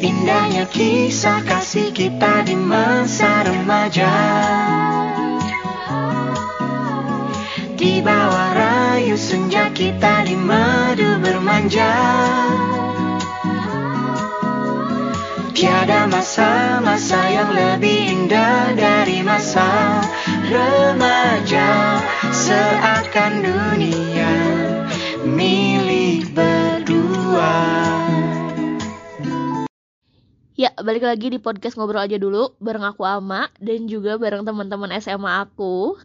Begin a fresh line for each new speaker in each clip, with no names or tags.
Indahnya kisah kasih kita di masa remaja. Di bawah rayu senja kita di madu bermanja. Tiada masa-masa yang lebih indah dari masa remaja. Seakan dunia
Ya, balik lagi di podcast ngobrol aja dulu bareng aku Ama dan juga bareng teman-teman SMA aku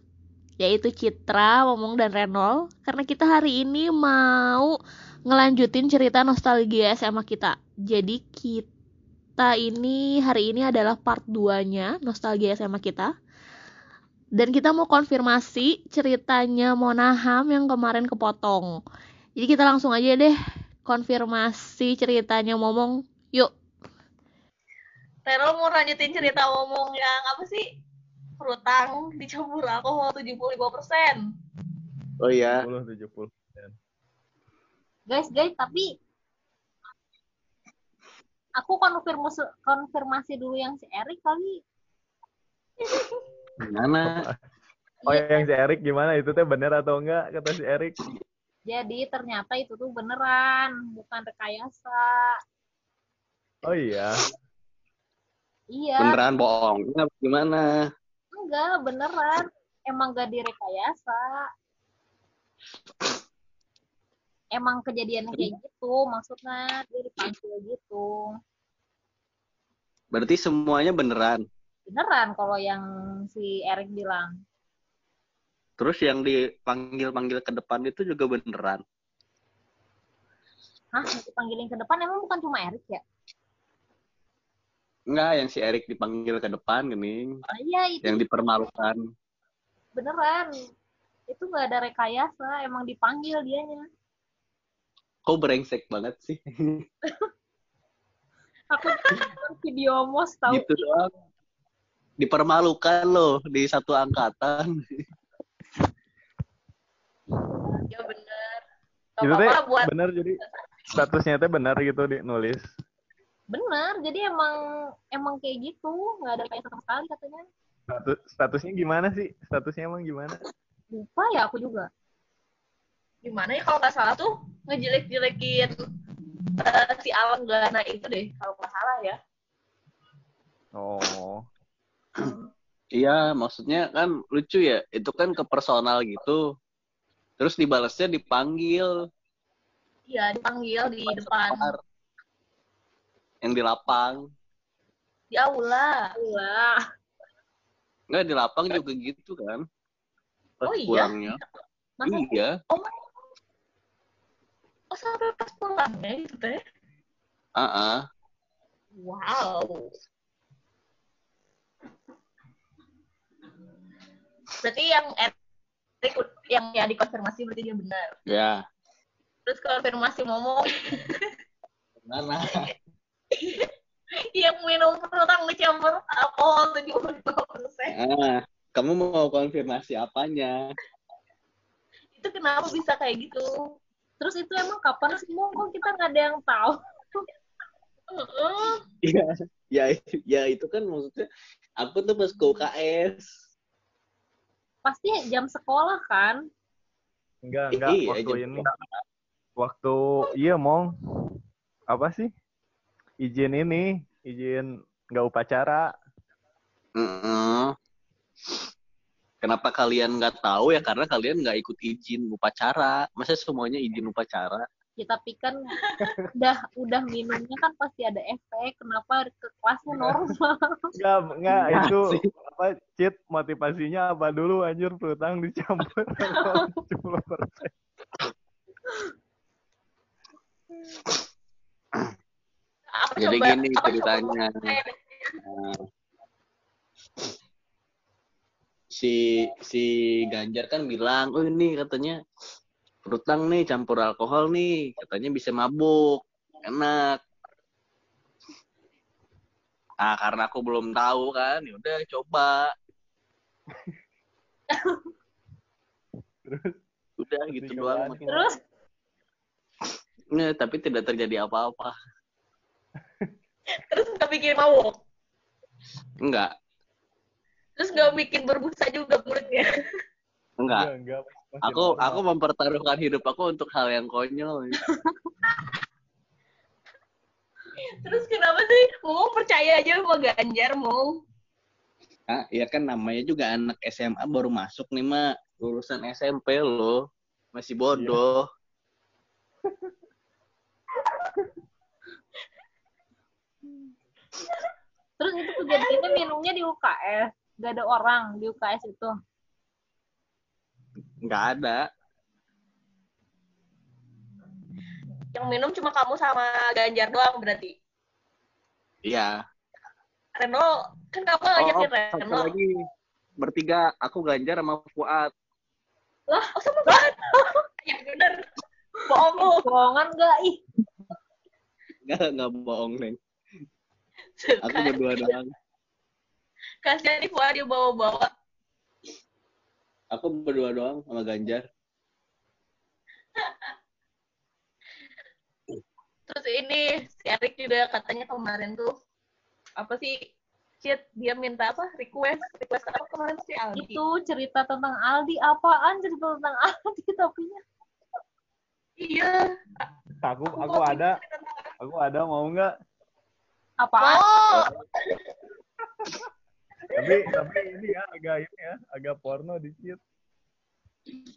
yaitu Citra, Momong dan Renol karena kita hari ini mau ngelanjutin cerita nostalgia SMA kita. Jadi kita ini hari ini adalah part 2-nya nostalgia SMA kita. Dan kita mau konfirmasi ceritanya Monaham yang kemarin kepotong. Jadi kita langsung aja deh konfirmasi ceritanya Momong. Yuk.
Terol mau lanjutin cerita ngomong yang apa sih? Perutang dicampur alkohol 75%.
Oh iya.
70 70.
Guys, guys, tapi aku konfirmasi konfirmasi dulu yang si Erik kali.
Gimana?
Oh yang si Erik gimana itu teh bener atau enggak kata si Erik?
Jadi ternyata itu tuh beneran, bukan rekayasa.
Oh iya.
Iya,
Beneran bohong? Enggak, Gimana?
enggak, beneran. Emang gak direkayasa. Emang kejadiannya kayak gitu, maksudnya dia dipanggil gitu.
Berarti semuanya beneran.
Beneran kalau yang si Erik bilang.
Terus yang dipanggil-panggil ke depan itu juga beneran.
Hah, dipanggilin ke depan emang bukan cuma Erik ya?
Enggak, yang si Erik dipanggil ke depan gini,
Oh, iya, itu
yang dipermalukan.
beneran. Itu nggak ada rekayasa, emang dipanggil dianya.
Kok brengsek banget sih?
Aku video mos tahu.
gitu doang. Dipermalukan loh di satu angkatan.
Ya bener. Gak apa-apa buat
bener jadi statusnya teh bener gitu di nulis.
Bener. Jadi emang emang kayak gitu, nggak ada kayak sama sekali katanya.
Status, statusnya gimana sih? Statusnya emang gimana?
Lupa ya aku juga. Gimana ya kalau nggak salah tuh ngejelek-jelekin eh, si Alan Gana itu deh kalau nggak salah ya.
Oh.
Iya, maksudnya kan lucu ya. Itu kan ke personal gitu. Terus dibalasnya dipanggil.
Iya dipanggil di depan.
Yang di lapang.
di aula. Aula.
Enggak, di lapang juga gitu kan. Pas
Oh iya?
pulangnya.
Masa
Iya.
oh, oh sampai pas pulangnya gitu teh.
Ah, ah.
Wow. Berarti yang Erik yang ya dikonfirmasi berarti dia benar.
Ya.
Terus konfirmasi Momo
Mana?
yang minum perutang dicampur alkohol 75%.
Ah, kamu mau konfirmasi apanya?
Itu kenapa bisa kayak gitu? Terus itu emang kapan sih Mo? Kok kita nggak ada yang tahu? Heeh.
Iya, ya, ya itu kan maksudnya aku tuh pas ke UKS.
Pasti jam sekolah kan?
Enggak, enggak
Iya,
waktu ini. Waktu iya mong apa sih? Izin ini, izin nggak upacara.
Heeh. Kenapa kalian nggak tahu ya? Karena kalian nggak ikut izin upacara. Masa semuanya izin upacara?
Ya tapi kan udah udah minumnya kan pasti ada efek. Kenapa ke kelasnya normal?
Enggak, enggak
Enggak
itu
sih.
apa cheat motivasinya apa dulu anjir pelutang dicampur 70%.
Apa
Jadi
coba-
gini ceritanya.
coba-
Nah, si si Ganjar kan bilang, oh ini katanya perutang nih campur alkohol nih, katanya bisa mabuk, enak. Ah karena aku belum tahu kan, ya udah coba. udah gitu doang.
Terus
Nggak, tapi tidak terjadi apa-apa.
Terus nggak bikin mabuk.
Enggak,
Terus nggak bikin berbusa juga mulutnya.
enggak.
enggak. masih
Aku
normal.
aku mempertaruhkan hidup aku untuk hal yang konyol.
Terus kenapa sih? Mau percaya aja sama Ganjar mau.
Ah, ya kan namanya juga anak SMA baru masuk nih, Mak. Lulusan SMP loh. Masih bodoh.
Terus itu kejadiannya minumnya di UKS. Gak ada orang di UKS itu.
Enggak ada.
Yang minum cuma kamu sama Ganjar doang berarti.
Iya.
Reno, kan kamu
Oh,
ngajakin
oh,
Reno.
lagi. Bertiga, aku Ganjar sama Fuad.
Lah, oh sama banget. ya bener. Bohong lu.
Bohongan gak? Ih,
Enggak, enggak bohong, Neng. Aku
Kan,
berdua doang.
Kasihan nih Fuad dia bawa-bawa.
Aku berdua doang sama Ganjar.
Terus ini si Erik juga katanya kemarin tuh apa sih Cit, dia minta apa? Request, request apa kemarin si Aldi?
itu cerita tentang Aldi. Apaan cerita tentang Aldi tapinya?
Iya.
Aku aku ada, aku ada mau nggak?
Apaan?
Oh,
Tapi tapi ini ya agak ini ya, agak porno dikit.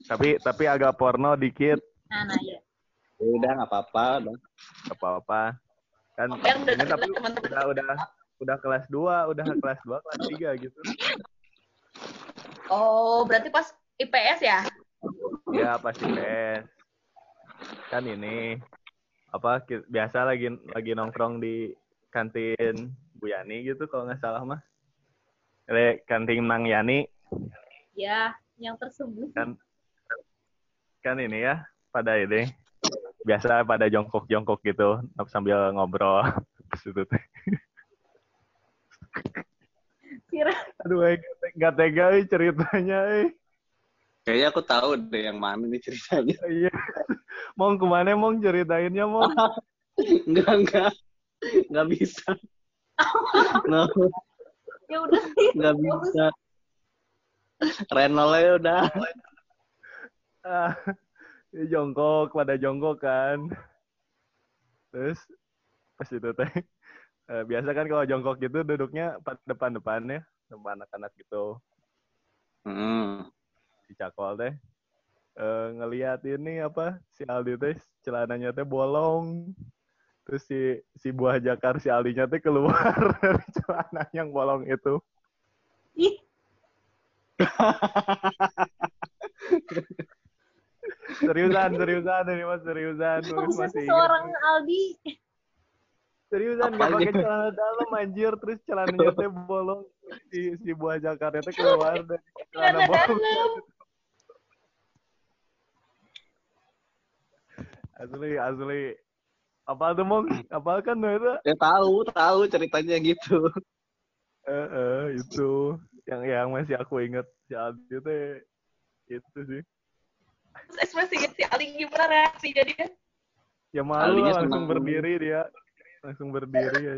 Tapi tapi agak porno dikit.
Nah, nah ya.
Ya udah, nggak apa-apa. udah.
Gak apa-apa. Kan
yang udah
ini tapi
teman-teman.
udah udah udah kelas 2, udah kelas 2, kelas 3 gitu.
Oh, berarti pas IPS ya?
Ya pasti PS. Kan ini apa biasa lagi lagi nongkrong di kantin Bu Yani gitu kalau nggak salah mah. Le, kantin Nang Yani
Ya, yang tersebut.
kan kan ini ya pada ini biasa pada jongkok-jongkok gitu sambil ngobrol Terus itu teh.
Kira
aduh eh, nggak tega eh, ceritanya eh
Kayaknya aku tahu deh yang mana nih ceritanya.
iya mong ke mana mong ceritainnya mong
Enggak, enggak. Enggak bisa. No,
ya udah sih.
enggak bisa. Renolnya udah.
ah, ya jongkok pada jongkok kan terus pas itu teh eh, biasa kan kalau jongkok gitu duduknya pada depan-depan ya depan anak-anak gitu
Hmm.
di cakol teh eh, ngelihat ini apa si Aldi teh celananya teh bolong terus si si buah jakar si Aldinya teh keluar dari celana yang bolong itu.
Ih,
seriusan seriusan ini mas seriusan. Mas
maksudnya
masih ingat.
seorang Aldi.
seriusan nggak
Apanya?
pakai celana dalam anjir. Terus celananya teh bolong. Si si buah jakarta teh keluar dari celana bolong. asli asli apa tuh mong apa kan itu
Ya tahu, tahu ceritanya gitu.
eh eh, itu yang yang masih aku inget si Aldi teh itu sih
Terus ekspresinya si Ali gimana reaksinya dia?
ya malu
Aldinya
lah, langsung
senang.
berdiri dia langsung berdiri ya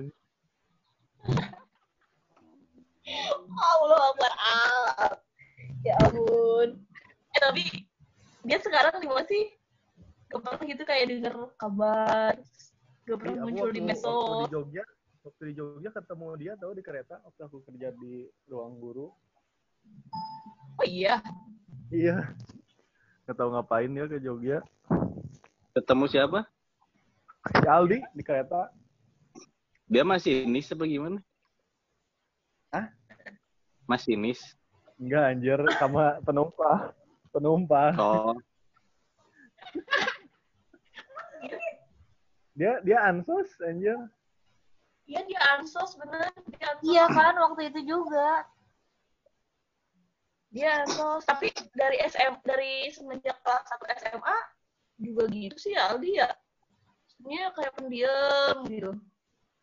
Allah Akbar. Ah. Ya ampun. Eh tapi dia sekarang di mana sih? Gak pernah gitu kayak denger kabar. Gak pernah
Iya, aku
muncul di medsos.
waktu di Jogja waktu di Jogja ketemu dia tahu di kereta waktu aku kerja di ruang guru
Oh iya.
iya nggak tahu ngapain dia ke Jogja
Ketemu siapa?
si Aldi di kereta
Dia masih nis apa gimana?
Hah?
Masih nis.
enggak anjir sama penumpang penumpang
Oh,
dia dia ansos anjir
Iya dia ansos bener. Dia ansos.
Iya kan waktu itu juga.
Dia ansos. Tapi dari SM dari semenjak kelas 1 SMA juga gitu sih Aldi ya. Sebenarnya kayak pendiam gitu.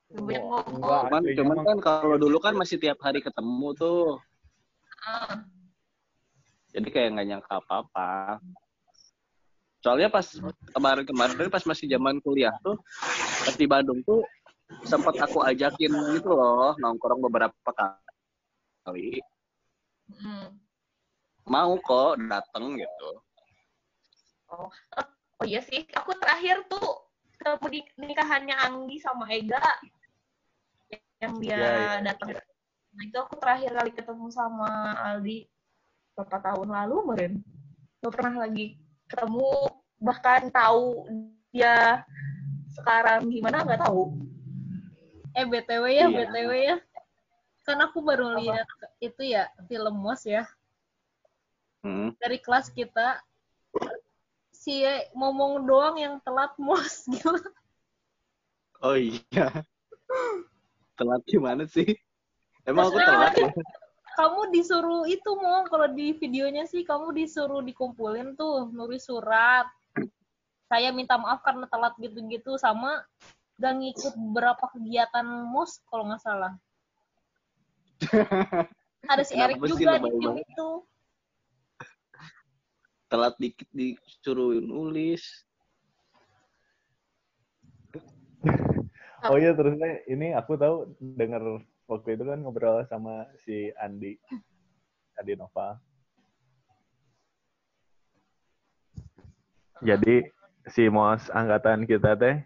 Banyak
Wah,
ngomong.
cuman,
aslinya
cuman kan kalau dulu kan masih tiap hari ketemu tuh.
Ah.
Jadi kayak nggak nyangka apa-apa. Soalnya pas kemarin-kemarin pas masih zaman kuliah tuh, pas di Bandung tuh sempat aku ajakin gitu loh nongkrong beberapa kali
Hmm.
mau kok dateng gitu
Oh, oh iya sih, aku terakhir tuh ketemu di nikahannya Anggi sama Ega yang dia
Iya, iya,
datang. Nah itu aku terakhir kali ketemu sama Aldi beberapa tahun lalu kemarin. Gak pernah lagi ketemu, bahkan tahu dia sekarang gimana nggak tahu.
Eh BTW ya,
Iya.
BTW ya. Kan aku baru lihat itu ya film Mos ya.
Hmm.
Dari kelas kita si ngomong doang yang telat Mos gila.
oh iya telat gimana sih emang aku telat ya
Kamu disuruh itu mau kalau di videonya sih kamu disuruh dikumpulin tuh nulis surat. Saya minta maaf karena telat gitu-gitu sama gak ngikut beberapa kegiatan Mos kalau nggak salah. Ada si Erik
Kenapa
juga di
banget?
itu.
telat dikit disuruh nulis
Oh iya terusnya ini aku tahu dengar waktu itu kan ngobrol sama si Andi Andi Nova. Jadi si mos angkatan kita teh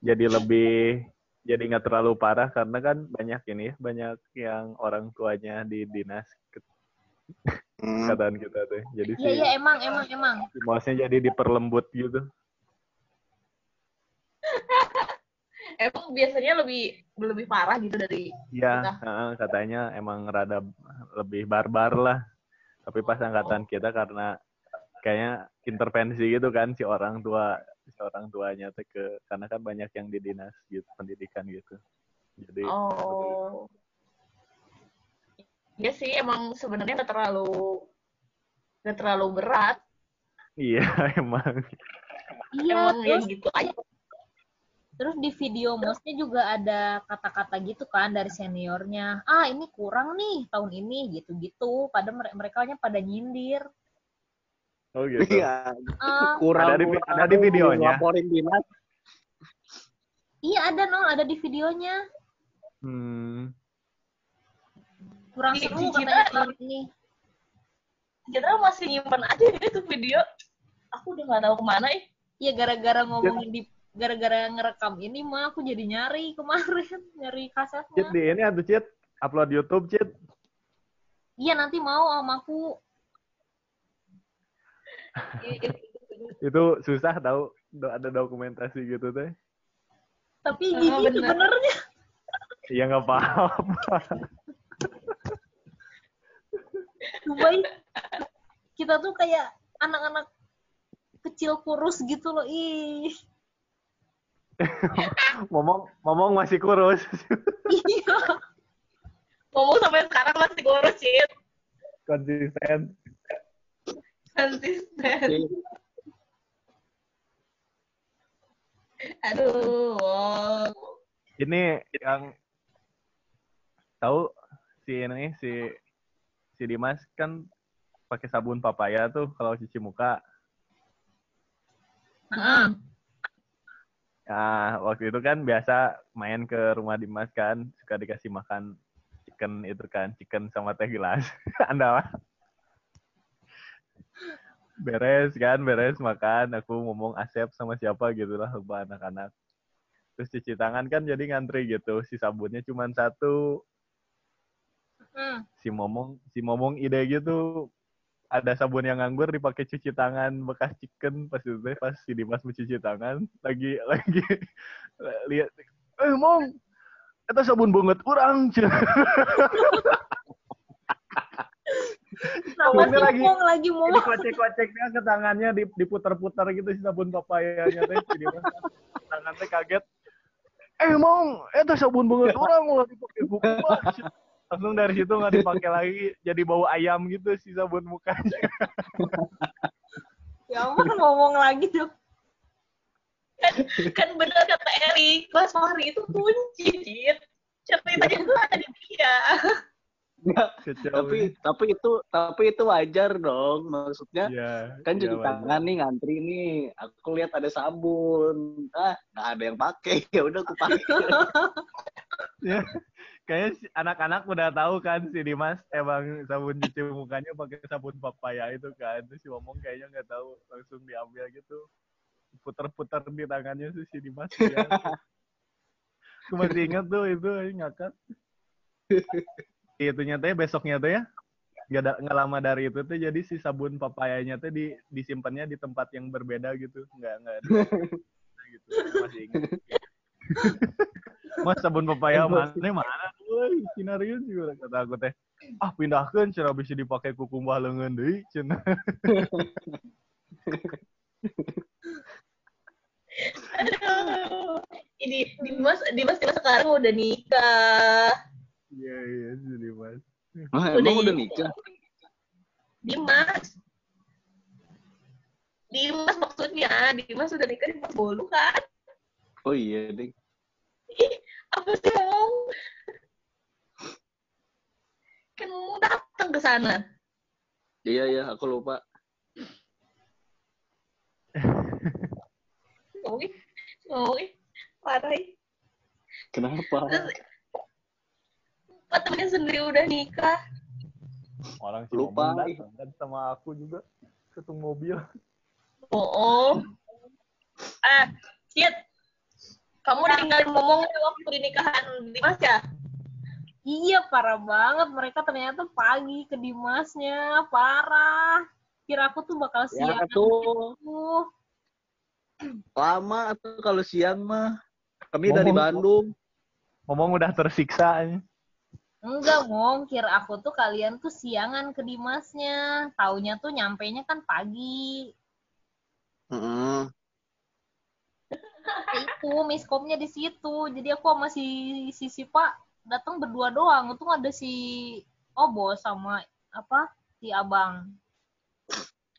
jadi lebih jadi nggak terlalu parah karena kan banyak ini ya banyak yang orang tuanya di dinas
Hmm.
angkatan kita teh. Jadi si,
Iya iya emang emang emang.
si mosnya jadi diperlembut gitu.
Emang biasanya lebih lebih parah gitu dari
Iya, katanya emang rada lebih barbar lah. Tapi pas angkatan kita karena kayaknya intervensi gitu kan si orang tua si orang tuanya teh ke karena kan banyak yang di dinas gitu pendidikan gitu. Jadi
Oh. Iya sih, emang sebenarnya nggak terlalu nggak terlalu berat.
iya emang
Iya
emang ya gitu aja.
Terus di video Mosnya juga ada kata-kata gitu kan dari seniornya. Ah ini kurang nih tahun ini gitu-gitu. Pada mere- mereka pada nyindir.
oh gitu.
iya
Ah,
kurang
Ada di-
kurang,
ada di videonya.
laporin dinas
iya ada no ada di videonya.
Hmm.
Kurang
Di-
seru katanya
kita-
tahun ini.
Kita masih nyimpen aja itu video. Aku udah nggak tahu ke mana eh.
Iya gara-gara ngomongin di gara-gara ngerekam ini mah aku jadi nyari kemarin nyari
Cit
kasetnya.
di ini atuh Cit upload YouTube Cit.
Iya nanti mau sama aku.
Itu susah tahu do- ada dokumentasi gitu teh.
Tapi
Ah,
gini
bener.
sebenarnya.
Iya nggak apa-apa.
Dubai kita tuh kayak anak-anak kecil kurus gitu loh ih
Momong momong masih kurus.
iya
Ngomong sampai sekarang masih kurus sih.
Konsisten.
Konsisten. Aduh. wow.
ini yang tahu si ini si si Dimas kan pakai sabun papaya tuh kalau cuci muka.
Heeh.
Nah, waktu itu kan biasa main ke rumah Dimas kan, suka dikasih makan chicken itu kan, chicken sama teh gelas. Anda beres kan, beres makan. Aku ngomong Asep sama siapa gitu lah, lupa anak-anak. Terus cuci tangan kan jadi ngantri gitu, si sabunnya cuma satu.
Hmm.
Si Momong, si Momong ide gitu, ada sabun yang nganggur dipakai cuci tangan bekas chicken pas itu pas si Dimas mencuci tangan lagi lagi lihat eh mong itu sabun banget kurang Sabunnya lagi-
Mong lagi mau
dikocek-koceknya ke tangannya di- diputar-putar gitu si sabun papayanya teh si Dimas. Tangan teh kaget. Eh mong itu sabun banget kurang lah dipakai buku mah." Langsung dari situ nggak dipakai lagi jadi bau ayam gitu si sabun mukanya
ya ampun ngomong lagi dong
Kan bener kata Erik, Mas Fahri itu kunci, Cid. Ceritanya itu ada di dia.
Kacau.
tapi tapi itu tapi itu wajar dong maksudnya
Iya.
kan
iya,
cuci
wajar.
tangan nih ngantri nih aku lihat ada sabun ah nggak ada yang pakai ya udah aku pakai
Ya, kayaknya anak-anak udah tahu kan si Dimas emang sabun cuci mukanya pakai sabun papaya itu kan. Terus si Momong kayaknya nggak tahu, langsung diambil gitu. Puter-puter di tangannya tuh si Dimas. Ya. Aku masih ingat tuh itu ngakak. Itu nyatanya besoknya tuh ya. Nggak, da- nggak lama dari itu tuh jadi si sabun papayanya tuh di disimpannya di tempat yang berbeda gitu. Nggak nggak gitu. Masih ingat. Mas sabun papaya mana mana euy kinariun juga kata aku teh. Ah pindahkeun cenah bisa dipakai ku kumbah leungeun deui cenah.
Aduh. Ini Dimas, Dimas Dimas sekarang udah nikah.
Iya iya sih Dimas.
Wah,
Udah
emang udah nikah
Dimas. Dimas maksudnya, Dimas udah nikah Dimas bolu kan?
oh iya ding
Ih, apa sih ngomong? Kan mau datang ke sana.
iya iya aku lupa
Ngomongin, ngomongin, parah.
kenapa
Terus, temennya sendiri udah nikah.
Orang si
Lupa.
Kan sama aku juga satu mobil.
Oh, Eh, Cid, kamu ditinggalin ngomong waktu di nikahan Dimas ya?
Iya, parah banget. Mereka ternyata pagi ke Dimasnya. Parah. Kira aku tuh bakal
ya
siang.
tuh
Tuh.
lama tuh kalau siang mah kami dari
Ngomong-
Bandung
Momong udah tersiksa. ya.
Enggak, Mong. Kira aku tuh kalian tuh siangan ke Dimasnya. Taunya tuh nyampainya kan pagi.
Heeh.
Ya itu, miskomnya di situ. Jadi aku sama si, si Sipa datang berdua doang. Untung ada si Obo sama apa si Abang.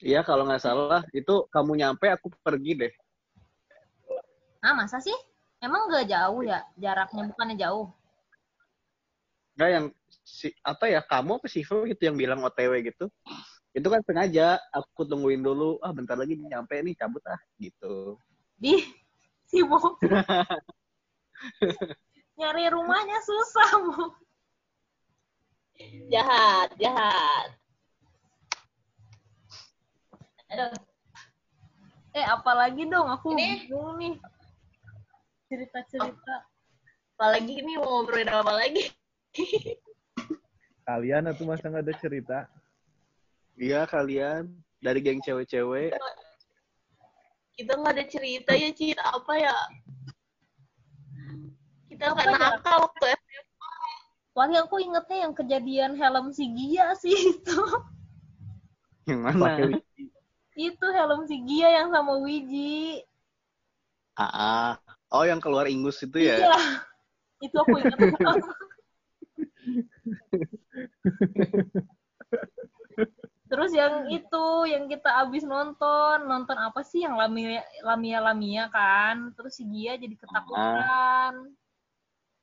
Iya kalau nggak salah itu kamu nyampe aku pergi deh.
Ah, masa sih? Emang nggak jauh ya? Jaraknya bukannya jauh.
Nggak yang si apa ya kamu apa sih gitu yang bilang OTW gitu. Itu kan sengaja aku tungguin dulu. Ah bentar lagi nyampe nih cabut ah gitu.
Di si Mo. Nyari rumahnya susah, Mo.
Jahat, jahat. Aduh,
Eh, apalagi dong? Aku
Ini-
bingung nih. Cerita-cerita.
apalagi ini mau ngobrolin apa lagi?
Kalian atau masa nggak ada cerita?
Iya kalian dari geng cewek-cewek.
Kita nggak ada cerita ya, Cid. Apa ya? Kita nggak
Apa ya?
nakal waktu SMA.
Paling aku ingetnya yang kejadian helm si Gia sih itu.
Yang mana?
itu helm si Gia yang sama Wiji.
Ah, ah. Oh yang keluar ingus itu ya?
Iya. Itu aku inget. Terus yang itu, yang kita abis nonton, nonton apa sih yang Lamia Lamia Lamia kan? Terus si Gia jadi ketakutan.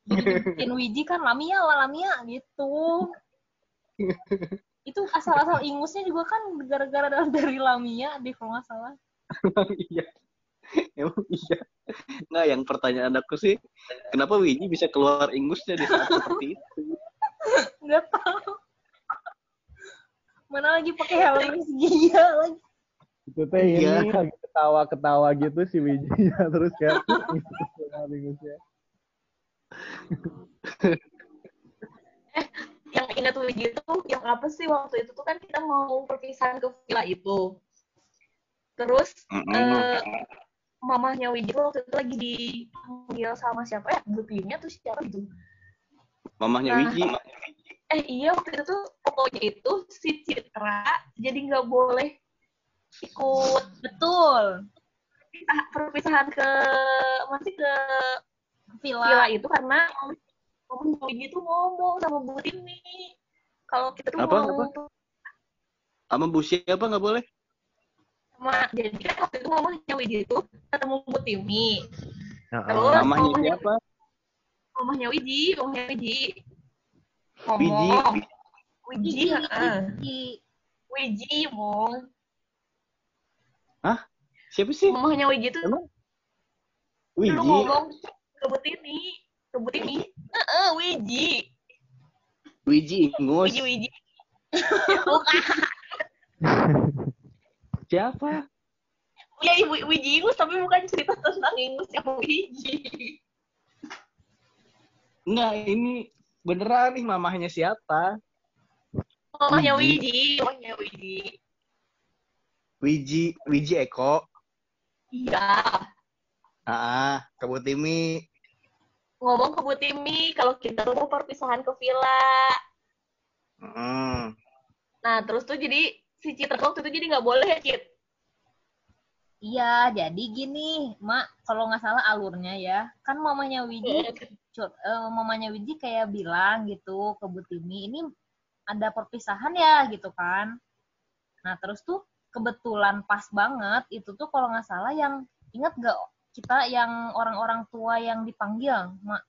Bikin Wiji kan Lamia lah Lamia gitu. Itu asal-asal ingusnya juga kan gara-gara dari Lamia deh kalau nggak salah.
Emang iya. Emang iya. Nggak, yang pertanyaan aku sih, kenapa Wiji bisa keluar ingusnya di saat seperti itu?
Nggak tahu. Mana lagi pakai helm si Gia lagi.
Itu teh ini
Iya.
lagi ketawa-ketawa gitu si Wijinya terus kayak bingusnya.
yang ingat Wiji itu yang apa sih waktu itu tuh kan kita mau perpisahan ke villa itu terus eh, mamahnya Wiji tuh waktu itu lagi dipanggil sama siapa ya Bu Timnya tuh siapa gitu
Mamahnya
Nah.
Wiji.
eh iya waktu itu tuh pokoknya itu si Citra jadi nggak boleh ikut
Betul.
perpisahan- perpisahan ke masih ke
Villa.
villa itu karena mamahnya Wiji tuh ngomong sama Bu Timi kalau kita tuh
Apa,
mau
Sama Bu siapa nggak boleh?
sama jadi kan waktu itu mamahnya Widi itu ketemu Bu Timi
Heeh.
Terus?
Mamahnya siapa?
mamahnya Widi mamahnya Widi
Wiji.
ngomong Wiji, heeh.
Wiji.
Wiji, Mong.
Siapa sih?
Mamahnya Wiji tuh
Emang?
lu
Wiji.
ngomong kebut ini, kebut ini. Heeh, Wiji.
Wiji Ingus.
Wiji, Wiji. Bukan.
Siapa?
Ya, ibu Wiji Ingus, tapi bukan cerita tentang Ingus yang Wiji.
Enggak, ini beneran nih mamahnya siapa?
Mamahnya
Wiji.
Wiji, mamahnya Wiji.
Wiji, Wiji Eko.
Iya.
Ah, Kebutimi.
Ngomong ke Bu Timi, kalau kita tuh mau perpisahan ke villa.
Hmm.
Nah, terus tuh jadi si Citra waktu itu jadi nggak boleh ya, Cit?
Iya, jadi gini, Mak, kalau nggak salah alurnya ya, kan mamanya Wiji, cur- eh, mamanya Wiji kayak bilang gitu ke Bu Timi, ini ada perpisahan ya gitu kan. Nah, terus tuh kebetulan pas banget itu tuh kalau nggak salah yang ingat gak kita yang orang-orang tua yang dipanggil, Mak.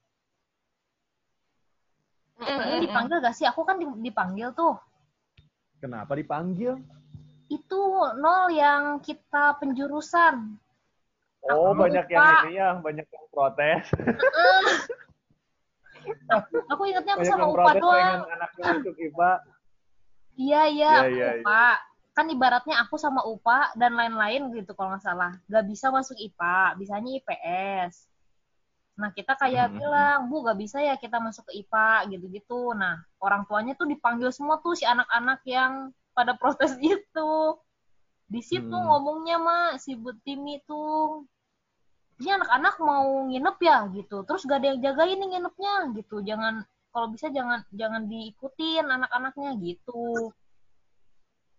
Ini dipanggil gak sih? Aku kan di- dipanggil tuh.
Kenapa dipanggil?
Itu nol yang kita penjurusan.
Oh,
Aku
banyak
lupa.
yang ini ya, banyak yang protes.
Aku ingatnya aku
Banyak
sama Upa
protes
doang.
anaknya.
Iya iya,
Iya,
aku
iya,
Upa. Kan ibaratnya aku sama Upa dan lain-lain gitu kalau nggak salah. Gak bisa masuk IPA, bisanya IPS. Nah kita kayak
Hmm.
bilang, Bu gak bisa ya kita masuk ke IPA gitu-gitu. Nah orang tuanya tuh dipanggil semua tuh si anak-anak yang pada protes itu. Di situ
Hmm.
ngomongnya mah si Bu Timi tuh. Ini anak-anak mau nginep ya gitu. Terus gak ada yang jagain nih nginepnya gitu. Jangan kalau bisa jangan jangan diikutin anak-anaknya gitu.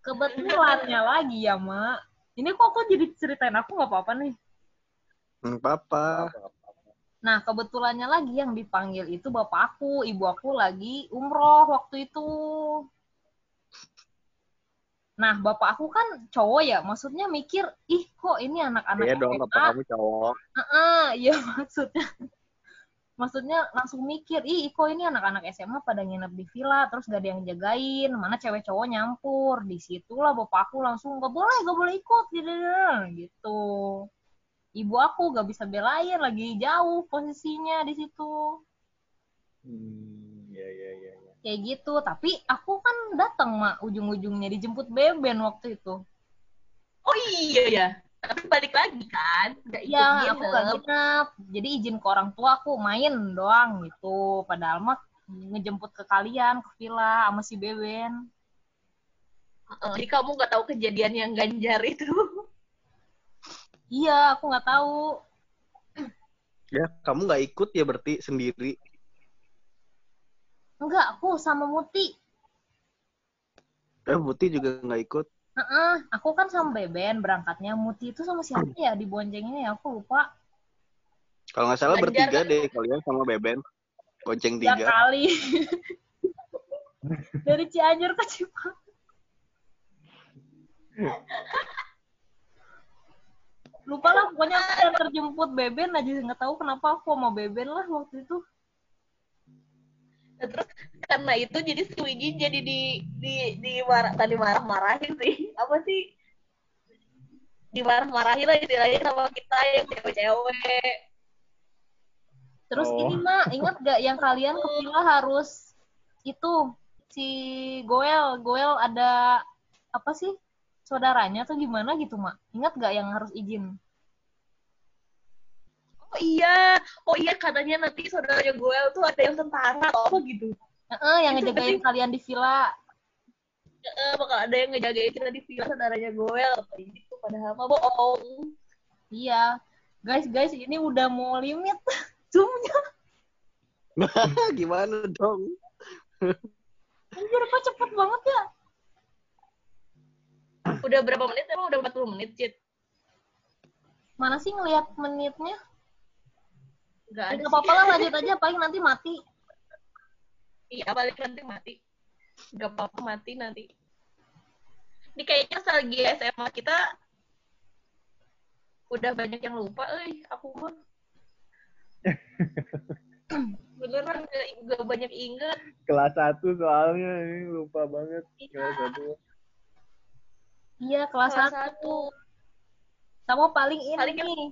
Kebetulannya lagi ya, Mak. Ini kok aku jadi ceritain aku nggak apa-apa nih.
Hmm, papa.
Nah, kebetulannya lagi yang dipanggil itu bapak aku, ibu aku lagi umroh waktu itu. Nah, bapak aku kan cowok ya, maksudnya mikir, ih kok ini anak-anak
Iya dong, papa kamu cowok.
Heeh, iya maksudnya. Maksudnya langsung mikir, ih kok ini anak-anak SMA pada nginep di villa, terus gak ada yang jagain, mana cewek cowok nyampur. Di situlah bapak aku langsung, gak boleh, gak boleh ikut, gitu. gitu. Ibu aku gak bisa belain, lagi jauh posisinya di situ.
Hmm, ya ya ya. ya.
Kayak gitu, tapi aku kan datang mak ujung-ujungnya dijemput Beben waktu itu.
Oh iya ya. Tapi balik lagi kan. Nggak ikut
Iya, aku gak
nginep.
Jadi izin ke orang tua aku main doang gitu. Padahal mah ngejemput ke kalian ke villa sama si Beben.
Heeh, Jadi kamu nggak tahu kejadian yang ganjar itu.
Iya, aku nggak tahu.
Ya, kamu nggak ikut ya berarti sendiri.
Enggak, aku sama Muti.
Eh, Buti juga nggak ikut.
Heeh, aku kan sama Beben berangkatnya. Muti itu sama siapa ya di boncenginnya ya? Aku lupa.
Kalau nggak salah
Ganjar
bertiga
kan?
deh kalian sama Beben. Bonceng
Tiga
tiga.
kali. Dari Cianjur ke Cipaku. Lupa lah, pokoknya aku yang terjemput Beben aja. Nggak tahu kenapa aku sama Beben lah waktu itu.
Nah, terus karena itu jadi si Wiji jadi di di di marah tadi marah-marahin sih. Apa sih? Dimarah-marahin lah istilahnya sama kita yang cewek-cewek.
Terus
Oh.
ini mah ingat gak yang kalian ke villa harus itu si Goel, Goel ada apa sih saudaranya atau gimana gitu mak? Ingat gak yang harus izin?
Oh iya, oh iya katanya nanti saudaranya gue tuh ada yang tentara atau apa gitu.
Heeh, yang
Itu
ngejagain kalian di villa.
Eh, bakal ada yang ngejagain kita di villa saudaranya gue gitu. Padahal mah bohong.
Iya. Guys, guys, ini udah mau limit zoomnya.
Gimana dong?
Anjir, kok cepet banget ya?
Udah berapa menit? Emang udah 40 menit, Cit?
Mana sih ngelihat menitnya?
Enggak ada.
Gak apa-apa lah, lanjut aja. Paling nanti mati.
Iya, balik nanti mati. Gak apa-apa mati nanti. Ini kayaknya strategi SMA kita udah banyak yang lupa, eh aku mah. beneran gak, gak banyak inget
Kelas 1 soalnya ini lupa banget. Kelas 1.
Iya kelas
kelas
satu.
satu
Sama paling ini
Paling
nih.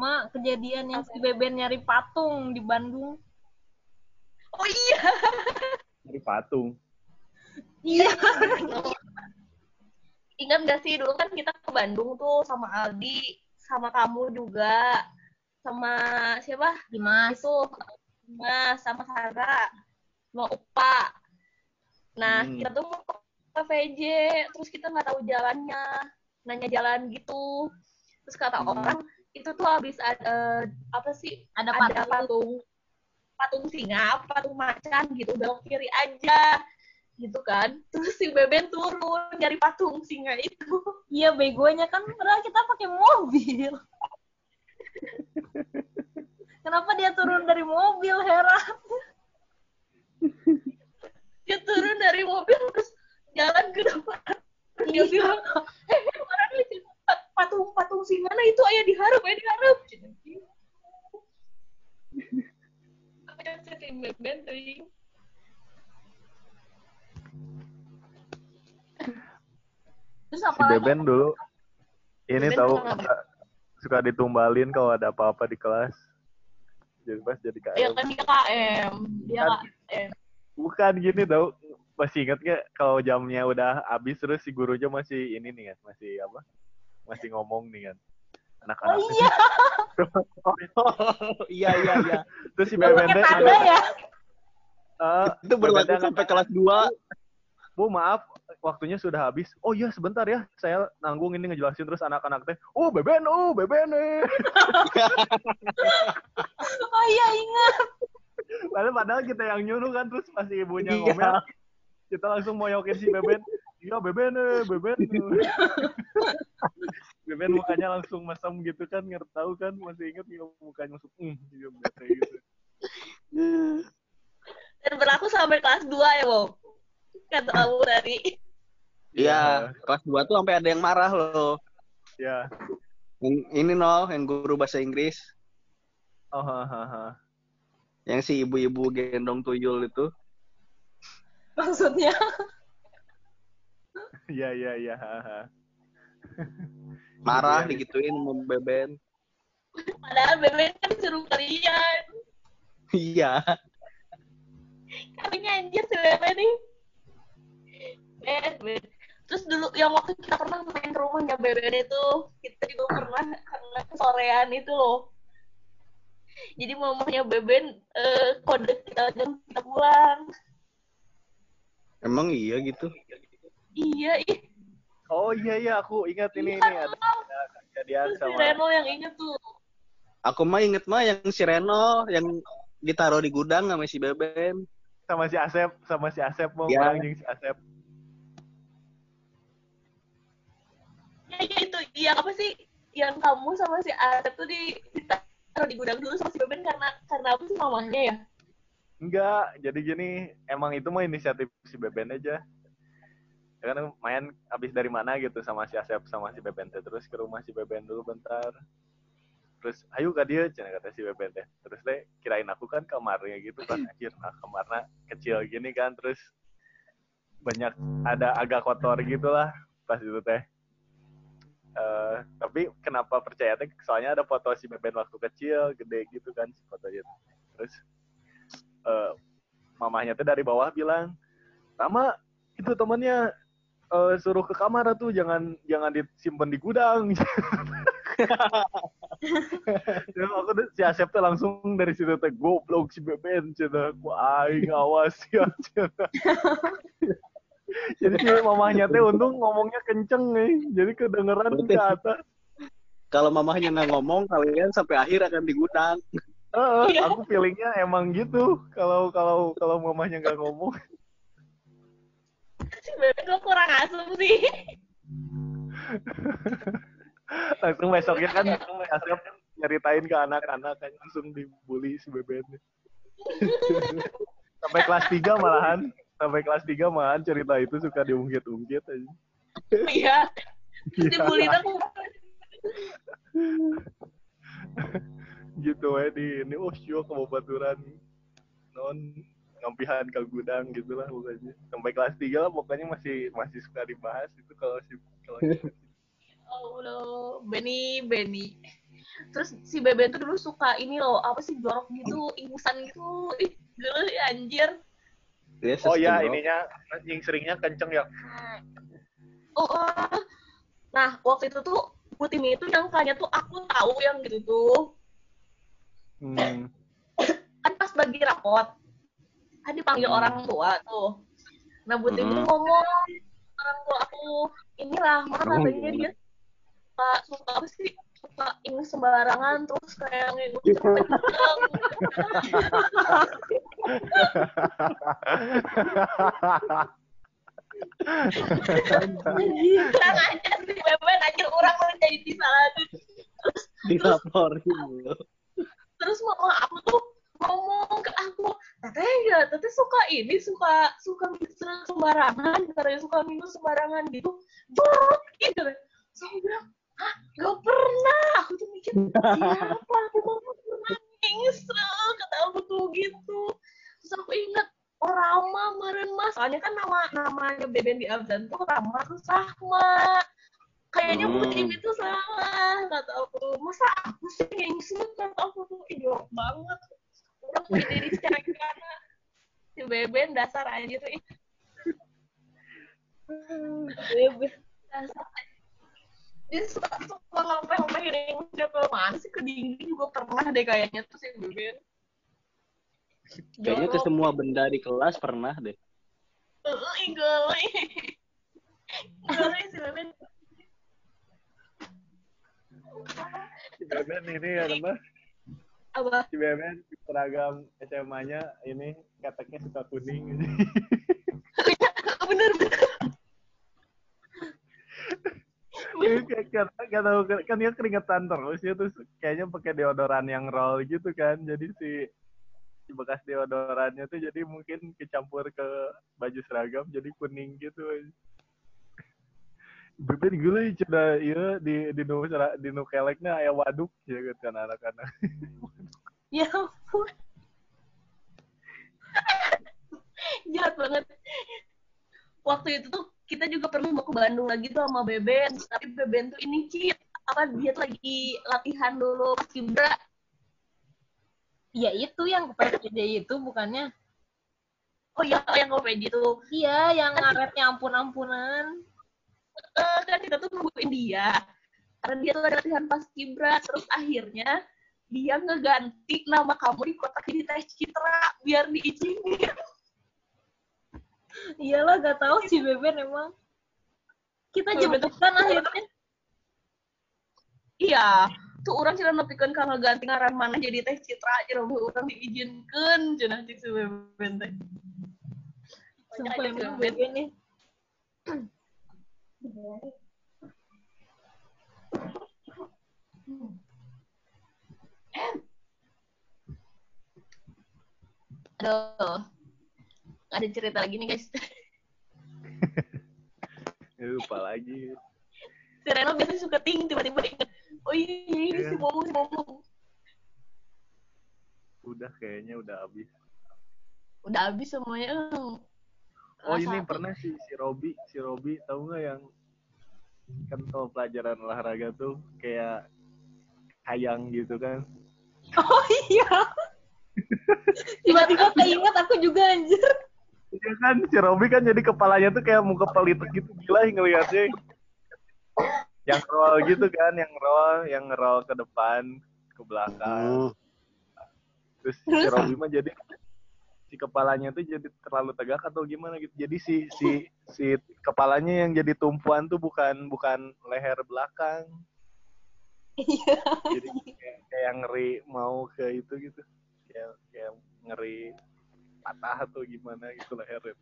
Mak, kejadian yang si Beben nyari patung di Bandung.
oh iya
Dari patung.
Iya.
ingat gak sih dulu kan kita ke Bandung tuh sama Aldi sama kamu juga sama siapa
Dimas.
itu Mas sama Sarah sama Upa nah
Hmm.
kita tuh mau ke VJ terus kita nggak tahu jalannya nanya jalan gitu terus kata
Hmm.
orang itu tuh habis ada apa sih?
Ada
ada
patung.
patung. Patung singa patung macan gitu belok kiri aja gitu kan. Terus si Beben turun nyari patung singa itu.
Iya begonya kan padahal kita pakai mobil. Kenapa dia turun dari mobil, Hera?
dia turun dari mobil terus jalan ke depan. Dia bilang eh mana nih patung patung singa nah itu ayah diharap ayah diharap apa yang saya tim Beben teuing.
Terus
Si
apa lagi?
Beben dulu ini
Beben
tahu suka, suka ditumbalin kalau ada apa-apa di kelas. Jadi pas jadi
ya
KM.
kan dia KM dia
Kan.
KM
Bukan gini tau. Masih inget gak kalau jamnya udah habis terus si gurunya masih ini nih kan, masih apa? Masih ngomong nih kan.
Oh
Anak-anak.
iya,
iya iya iya.
Terus si teh
tanda ya.
eh,
Itu berlaku sampai kelas 2.
Bu maaf, waktunya sudah habis. Oh iya sebentar ya, saya nanggung ini ngejelasin terus anak-anak teh. Oh beben, oh beben.
Oh iya ingat.
Padahal padahal kita yang nyuruh kan terus pas ibunya
Iya.
ngomel, kita langsung moyokin si beben. Iya beben eh, beben. eh." beben mukanya langsung mesem gitu kan, nggak tahu kan masih inget ya, mukanya langsung hmm, gitu, gitu.
dan berlaku sampai kelas 2 ya Bo kata kamu tadi
Iya, kelas 2 tuh sampai ada yang marah loh.
Ya.
Yang ini no, yang guru bahasa Inggris,
Oh, ha, ha, ha.
yang si ibu-ibu gendong tuyul itu.
Maksudnya.
Iya, iya, iya.
Marah digituin mau beben.
padahal Beben kan suruh kalian
Iya.
kami anjir si Beben nih Ben, Ben. Terus dulu yang waktu kita pernah main ke rumahnya Beben itu, kita juga pernah karena kesorean itu loh. Jadi mamanya Beben eh, kode kita jam kita pulang.
Emang iya gitu.
Iya, ih.
Oh iya iya aku ingat ini
Iya,
ini ada ada kejadian
Terus si
sama
Reno yang inget tuh.
Aku mah inget mah yang si Reno yang ditaruh di gudang sama si Beben.
sama si Asep sama si Asep mau
Iya.
jeung si Asep.
Ya, ya itu, yang apa sih? Yang kamu sama si Asep tuh di ditaruh di gudang dulu sama si Beben karena karena apa sih mamahnya ya?
Enggak, jadi gini, emang itu mah inisiatif si Beben aja. Ya kan main abis dari mana gitu sama si Asep sama si Beben teh. Terus ke rumah si Beben dulu bentar. Terus ayo ke dia, cina kata si Beben teh. Terus deh kirain aku kan kamarnya gitu kan. Akhir nah kamarnya kecil gini kan. Terus banyak ada agak kotor gitu lah pas itu teh. Eh, tapi kenapa percaya teh? Soalnya ada foto si Beben waktu kecil, gede gitu kan si fotonya. Terus eh, mamahnya tuh dari bawah bilang, Rama itu temennya eh, suruh ke kamar tuh jangan jangan disimpan di gudang. Ya, aku tuh si Asep tuh langsung dari situ teh goblok si Beben cina ku aing awas ya cina. Jadi si mamahnya teh untung ngomongnya kenceng nih, jadi kedengeran ke atas.
Kalau mamahnya nggak ngomong, kalian sampai akhir akan di gudang.
Heeh,
Iya.
aku feelingnya emang gitu. Kalau kalau kalau mamahnya nggak ngomong.
Beben kok kurang asem sih.
langsung besoknya kan Asep nyeritain ke anak-anak kan langsung dibully si Beben sampai kelas 3 malahan sampai kelas 3 malahan cerita itu suka diungkit-ungkit aja
Iya. Terus dibully aku.
gitu ya di ini oh sio kebobaturan non ngampihan ke gudang gitu lah pokoknya sampai kelas 3 lah pokoknya masih masih suka dibahas itu kalau si kalau
Allah, Benny, Benny. Terus si Beben tuh dulu suka ini loh, apa sih jorok gitu, ingusan gitu. Ih, dulu anjir.
Dia
oh ya ininya yang seringnya kenceng ya
Oh, ah. nah waktu itu tuh Putimi itu nyangkanya tuh aku tahu yang gitu tuh.
hmm.
Kan pas bagi rapot, kan dipanggil
Hmm.
orang tua tuh. Nah, Putimi
Hmm.
ngomong orang tua aku, inilah,
Oh,
katanya
gimana?
dia suka, suka apa sih? Suka ini sembarangan, terus kayak ngikut Kurang aja sih Beben anjir orang mau jadi disalahin. Terus
dilaporin
terus mama aku tuh ngomong ke aku, teteh ya, teteh suka ini, suka suka minum sembarangan, katanya suka minum sembarangan gitu. Jorok gitu. Saya bilang, hah, gak pernah. Aku tuh mikir, siapa? Aku mau pernah ngisel, kata aku tuh gitu. Terus aku inget, oh Rama kemarin mas, soalnya kan nama namanya Beben di Abdan tuh Rama tuh Rahma. Kayaknya
Hmm.
Putin itu salah, kata aku. Masa aku sih ngisiin, kata aku tuh idiot banget. Udah mau diri secara gimana. Si Beben dasar aja tuh. ih. Beben dasar dia suka suka ngomong-ngomongin Indonesia ke mana sih ke dinding juga pernah deh kayaknya tuh si Beben.
Kayaknya ke semua benda di kelas pernah deh.
Heeh, geli. Geli si Beben.
si Beben ini ya apa
Apa?
si Beben seragam SMA-nya ini keteknya suka kuning
Bener bener.
Ini kayak nggak tahu kan dia keringetan terus ya terus kayaknya pakai deodoran yang roll gitu kan jadi si si bekas deodorannya tuh jadi mungkin kecampur ke baju seragam jadi kuning gitu Beben gila ya coba iya di di nu di nu keleknya aya waduk ya kan anak-anak
Ya ampun. Jahat banget. Waktu itu tuh kita juga pernah mau ke Bandung lagi tuh sama Beben. Tapi Beben tuh ini cheat. Apa dia tuh lagi latihan dulu pas Kibra.
Ya itu yang PPD itu bukannya.
Oh iya, yang komedi tuh.
Iya, yang ngaretnya ampun-ampunan.
Eh, kan kita tuh nungguin dia. Karena dia tuh ada latihan pas Kibra. Terus akhirnya dia ngeganti nama kamu di kotak di tes citra biar diizinin.
Iyalah, gak tahu si Beben emang. Kita
tuh-
jemputkan akhirnya.
Iya, tuh orang cina nepikeun ka ganti ngaran mana jadi teh citra aja orang diizinkeun cenah cik si Beben teh.
Sumpah emang
si Beben.
Beben
Aduh. Ada cerita lagi nih guys.
Lupa lagi
Si Reno biasanya suka ting tiba-tiba inget. Oh iya, iya, ini si
Iya.
Momo, si Momo.
udah kayaknya udah habis
Udah habis semuanya.
Oh
Rasa
ini
hati.
pernah si si Robi, si Robi tahu nggak yang kan kalau pelajaran olahraga tuh kayak hayang gitu kan?
Oh iya. Tiba-tiba keinget aku juga anjir.
Iya kan si Robi kan jadi kepalanya tuh kayak muka pelitek gitu gila yang ngeliatnya. Yang roll gitu kan, yang roll, yang roll ke depan, ke belakang. Terus si Robi mah jadi si kepalanya tuh jadi terlalu tegak atau gimana gitu. Jadi si si si kepalanya yang jadi tumpuan tuh bukan bukan leher belakang.
Iya.
Jadi kayak, kayak ngeri mau ke itu gitu. Kayak kayak ngeri patah atau gimana gitu lehernya.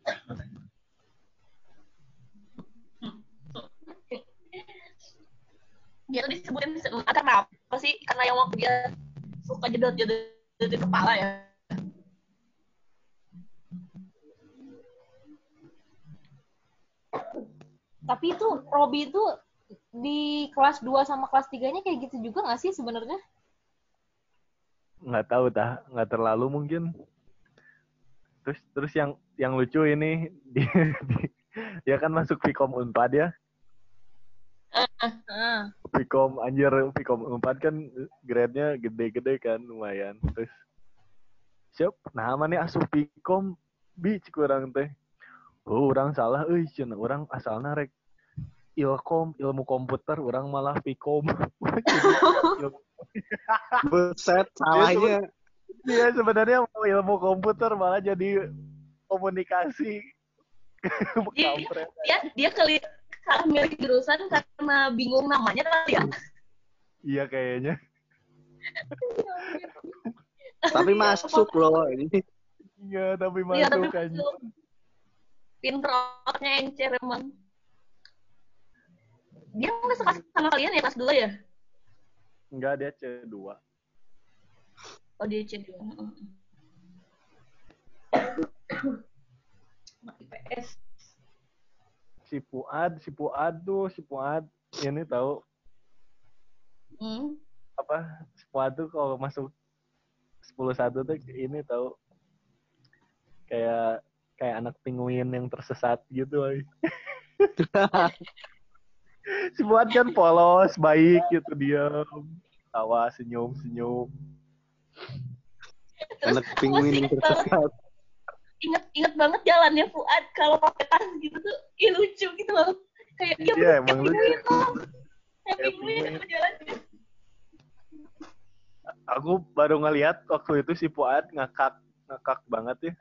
Dia tuh disebutin karena apa sih? Karena yang waktu dia suka jedot-jedot di kepala ya.
Tapi itu Robi itu di kelas 2 sama kelas 3-nya kayak gitu juga gak sih sebenarnya?
Nggak tahu dah, nggak terlalu mungkin. terus terus yang yang lucu ini di, di- dia kan masuk Vkom Unpad ya.
Ah,
Vkom anjir Vkom Unpad kan grade-nya gede-gede kan lumayan. Terus siap nah mana asup Vkom bi cik urang teh. Oh orang salah euy orang asalna rek ilkom ilmu komputer orang malah Vkom
Buset, salahnya.
Iya sebenarnya mau ilmu komputer malah jadi komunikasi.
Iya. Dia dia kali salah milih jurusan karena bingung namanya kali ya.
Iya kayaknya.
Tapi masuk loh ini.
Iya tapi
Iya
masuk kan.
masuk. Pinter otaknya encer emang. Dia nggak suka sama kalian ya kelas dua ya?
Enggak dia C2.
Oh dia C2. Anak IPS.
Si Fuad, si Fuad tuh, si Fuad ini tahu
Hmm.
apa? Si Fuad tuh kalau masuk 10 tuh ini tahu kayak kayak anak penguin yang tersesat gitu. si Fuad kan polos, baik gitu dia tawa senyum senyum.
Terus
Anak penguin yang tersesat.
Inget inget banget jalannya Fuad kalau pakai tas gitu tuh, ih lucu gitu loh. Kayak dia
Iya,
bener
emang lucu.
tuh. Kayak penguin. sama jalannya.
Aku baru ngeliat waktu itu si Fuad ngakak ngakak banget ya.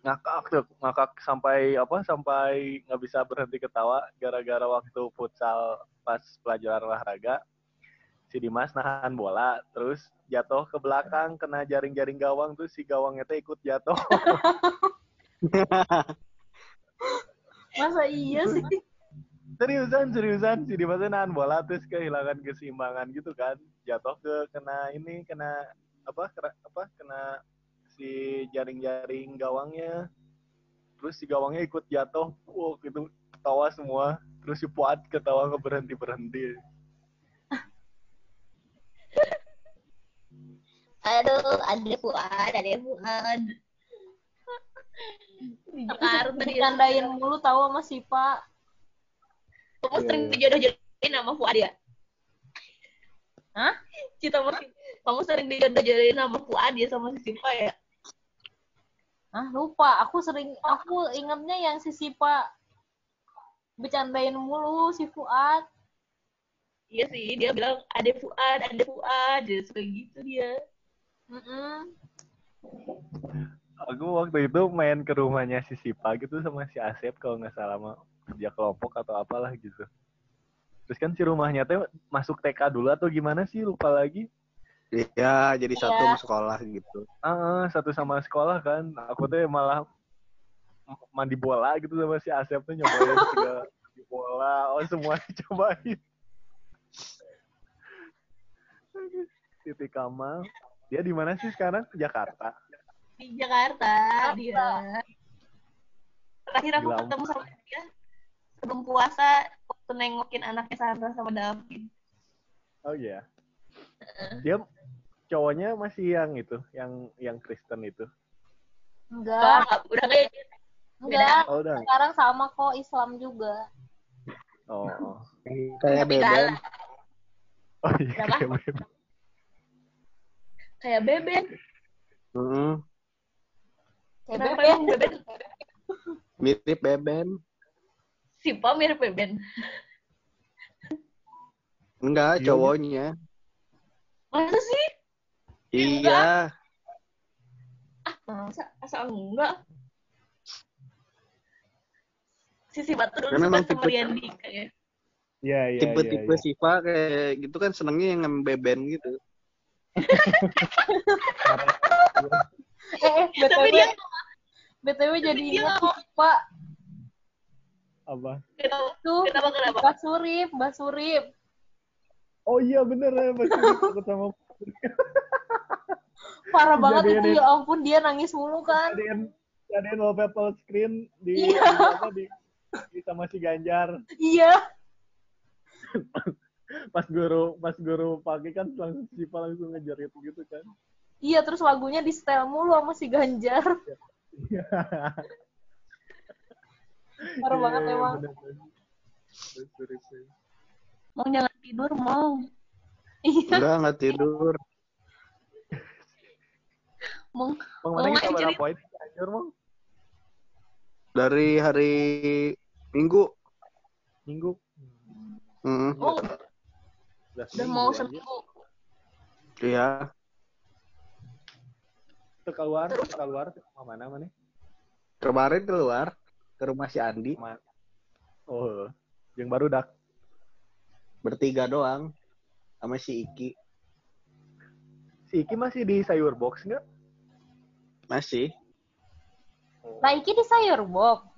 Ngakak tuh, ngakak sampai apa? Sampai nggak bisa berhenti ketawa gara-gara waktu futsal pas pelajaran olahraga. Si Dimas nahan bola, terus jatuh ke belakang, kena jaring-jaring gawang, terus si gawangnya teh ikut jatuh.
masa iya sih?
seriusan, seriusan. Si Dimas nahan bola, terus kehilangan keseimbangan gitu kan. Jatuh ke kena ini, kena apa? Kena, apa? Kena si jaring-jaring gawangnya. Terus si gawangnya ikut jatuh. Wow, itu ketawa semua. Terus si Fuad ketawa nggak berhenti-berhenti.
Aduh, ada Fuad, ada Fuad. Sekarang tadi
Dicandain mulu tahu sama si Pak.
kamu
Iya,
sering dijodoh-jodohin sama Fuad ya?
Hah?
Cita masih kamu sering dijodoh-jodohin sama Fuad ya sama si Sipa ya?
Ah lupa, aku sering aku ingatnya yang si Sipa bercandain mulu si Fuad.
Iya sih, dia bilang ada Fuad, ada Fuad, dia suka gitu dia.
Mm-mm.
Aku waktu itu main ke rumahnya si Sipa gitu sama si Asep kalau nggak salah mah kerja kelompok atau apalah gitu. Terus kan si rumahnya teh masuk TK dulu atau gimana sih lupa lagi.
Iya, jadi satu
Iya.
sekolah gitu.
Ah, satu sama sekolah kan. Aku tuh malah mandi bola gitu sama si Asep tuh nyobain segala mandi bola, oh semuanya cobain. Titi Kamal. Dia di mana sih sekarang? Jakarta.
Di Jakarta, dia. Terakhir aku
Gila.
ketemu sama dia sebelum puasa waktu nengokin anaknya Sandra sama David.
Oh iya. Dia cowoknya masih yang itu, yang yang Kristen itu.
Enggak,
Enggak, udah kayak
enggak.
Oh udah.
Sekarang sama kok Islam juga.
Oh. oh.
Kayak beben.
Oh iya.
Kenapa?
kayak bebek.
kayak beben.
Mm-mm.
Kayak
emang beben?
Mirip beben.
Sipa mirip beben.
Enggak,
Iya,
cowoknya.
Masa sih?
Iya.
Masa asa enggak? Sisi batu dulu
Karena
suka
emang
sama
tipe-
Rian Dika ya.
Iya iya.
Tipe-tipe
iya, iya.
Siva kayak gitu kan senengnya yang beben gitu.
Eh, eh,
Tapi
BTW,
dia
BTW jadi
dia
ingat Pak.
Apa?
kenapa
Tuh,
kenapa kenapa?
Mbak Surip, Mbak Surip.
Oh iya bener ya Mas Yudi takut
Parah banget
Kejadian
itu, ya ampun, dia nangis mulu kan.
jadian wallpaper screen di,
Iya.
di apa di, di sama si Ganjar.
Iya.
Pas guru pas guru pakai kan langsung Sipa langsung ngejar itu gitu kan.
Iya, terus lagunya di setel mulu sama si Ganjar. Parah banget
Iya,
emang.
Mau jangan tidur, mau.
Iya.
Enggak, enggak tidur.
Mau
Bang,
Oh,
mana kita berapa poin? Anjur, Bang.
Dari hari Minggu.
Minggu.
Hmm,
oh,
Udah,
mau seminggu.
iya.
Itu keluar, itu keluar sama mana mana?
Kemarin keluar ke rumah si Andi.
Oh, yang baru dak.
Bertiga doang. Sama si Iki.
Si Iki masih di sayur box nggak?
Masih.
Nah, Iki di sayur, Bob.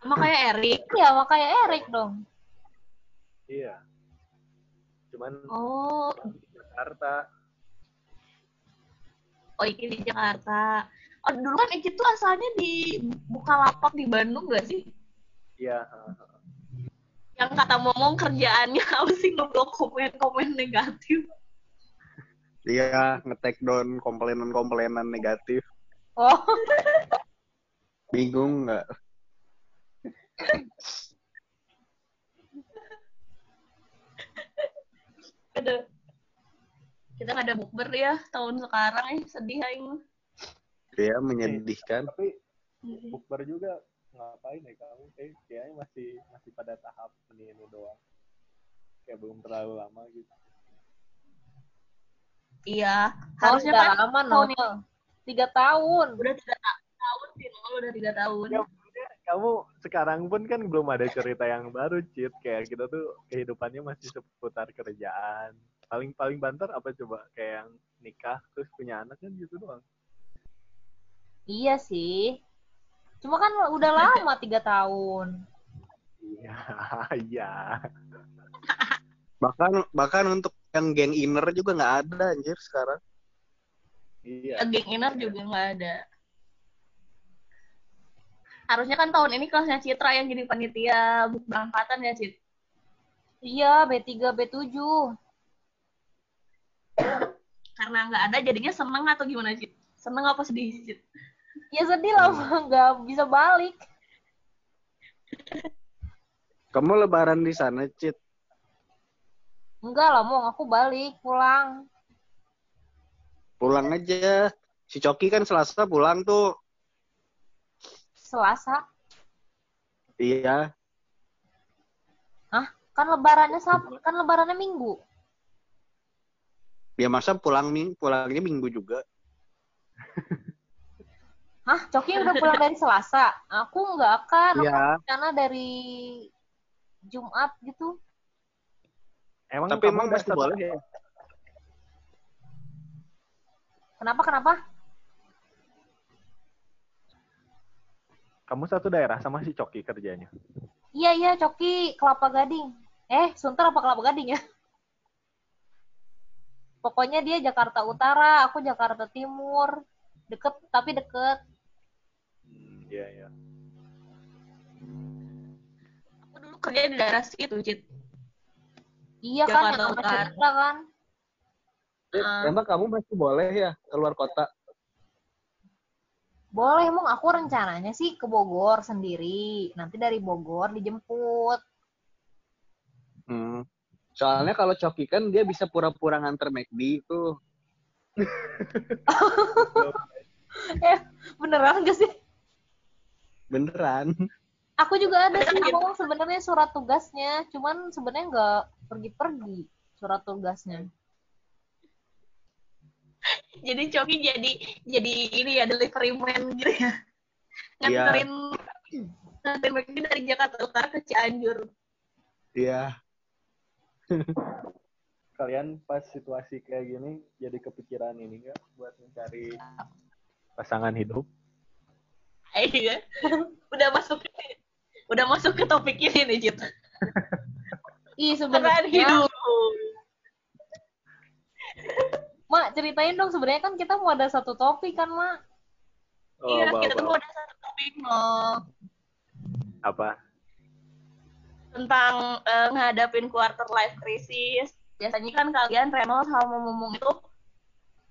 Sama kayak Erik.
Iya, makanya Erik dong.
Iya. Cuman
Oh,
di Jakarta.
oh Iki di Jakarta. Oh, dulu kan Iki tuh asalnya di Bukalapak di Bandung gak sih?
Iya.
Yang kata Momong kerjaannya apa sih ngeblok komen-komen negatif.
Dia nge-take down komplainan-komplainan negatif.
Oh,
Bingung nggak?
Aduh. Kita gak ada bukber ya tahun sekarang eh sedih aing.
Dia menyedihkan.
Tapi bukber juga ngapain ya kamu? Kayak kayaknya masih masih pada tahap ini ini doang. Kayak belum terlalu lama gitu.
Iya,
harusnya
kan
lama,
tahun
Nol. Tiga tahun.
udah tiga ta- tahun sih, Nol, udah tiga tahun.
Ya, Kamu sekarang pun kan belum ada cerita yang baru, Cit. Kayak kita tuh kehidupannya masih seputar kerjaan. Paling paling banter apa coba? Kayak yang nikah terus punya anak kan gitu doang.
Iya sih. Cuma kan udah lama tiga tahun.
Iya, iya.
Bahkan bahkan untuk yang geng inner juga nggak ada anjir sekarang.
Iya.
Geng Inner juga nggak ada. Harusnya kan tahun ini kelasnya Citra yang jadi panitia berangkatan ya, Cit.
Iya, B3, B7.
Karena nggak ada, jadinya seneng atau gimana, Cit? Seneng apa sedih, Cit?
Ya sedih lah, nggak bisa balik.
Kamu lebaran di sana, Cit.
Enggak lah, mau aku balik, pulang.
Pulang aja. Si Coki kan Selasa pulang tuh.
Selasa.
Iya.
Kan lebarannya Sabtu, kan lebarannya Minggu.
Ya masa pulang nih, pulangnya minggu juga.
Hah, Coki udah pulang dari Selasa. Aku nggak akan. Aku
Iya.
karena dari Jumat gitu.
Emang
Tapi emang masih boleh ya?
Kenapa, kenapa?
Kamu satu daerah sama si Coki kerjanya.
Iya, iya, Coki Kelapa Gading. Eh, Sunter apa Kelapa Gading ya? Pokoknya dia Jakarta Utara, aku Jakarta Timur. Deket, tapi deket.
Iya, iya.
Aku dulu kerja di daerah situ, Cit.
Iya kan,
Jakarta
yang sama
Utara.
Citra kan.
Ah.
Emang kamu masih boleh ya keluar kota?
Boleh, emang aku rencananya sih ke Bogor sendiri. Nanti dari Bogor dijemput.
Hmm. Soalnya kalau Coki kan dia bisa pura-pura nganter McD tuh.
Eh, beneran gak sih?
Beneran.
Aku juga ada sih ngomong sebenarnya surat tugasnya, cuman sebenarnya nggak pergi-pergi surat tugasnya.
Jadi Coki jadi jadi ini ya delivery man gitu ya.
Iya.
Nganterin nganterin McD dari Jakarta Utara ke Cianjur.
Iya.
Kalian pas situasi kayak gini jadi kepikiran ini nggak buat mencari pasangan hidup?
Iya. Udah masuk udah masuk ke topik ini nih, Cit.
Ih, sebenarnya
hidup.
Mak, ceritain dong sebenarnya kan kita mau ada satu topik kan, Mak.
Oh,
Iya,
apa,
kita tuh mau ada satu topik no
apa?
tentang eh, ngadapin quarter life crisis. Biasanya kan kalian Renol sama Momong itu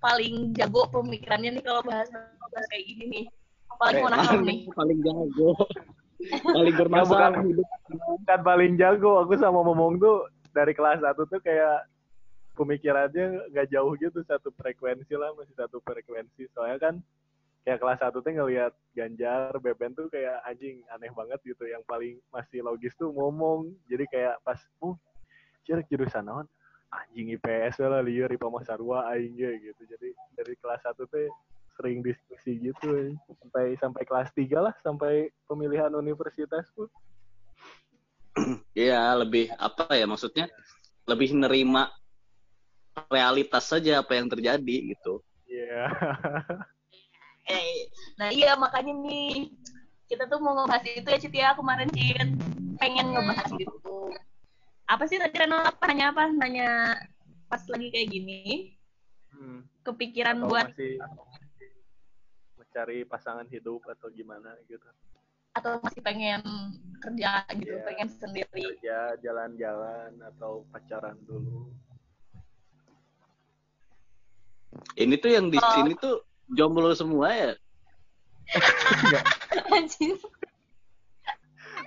paling jago pemikirannya nih kalau bahas bahas kayak gini nih. Apalagi mau nakal nih
paling jago. paling bermasalah
bukan.
hidup.
Bukan paling jago. Aku sama Momong tuh dari kelas 1 tuh kayak pemikirannya nggak jauh gitu satu frekuensi lah masih satu frekuensi soalnya kan kayak kelas 1 tuh ngelihat Ganjar Beben tuh kayak anjing aneh banget gitu yang paling masih logis tuh ngomong jadi kayak pas oh ciri jurusan naon anjing IPS lah liur IPA mah sarua aing ge gitu jadi dari kelas 1 tuh sering diskusi gitu eh. sampai sampai kelas 3 lah sampai pemilihan universitas pun
Iya, lebih apa ya maksudnya? Lebih nerima realitas saja apa yang terjadi gitu.
Iya.
Eh, nah iya makanya nih kita tuh mau ngebahas itu ya Cit ya kemarin Cit pengen ngebahas gitu apa sih tadi Reno apa nanya apa nanya pas lagi kayak gini
Hmm.
kepikiran
Atau
buat
masih mencari pasangan hidup atau gimana gitu
atau masih pengen kerja gitu
Iya.
pengen sendiri
kerja jalan-jalan atau pacaran dulu
Ini tuh yang di
Oh.
sini tuh jomblo semua ya.
Anjir.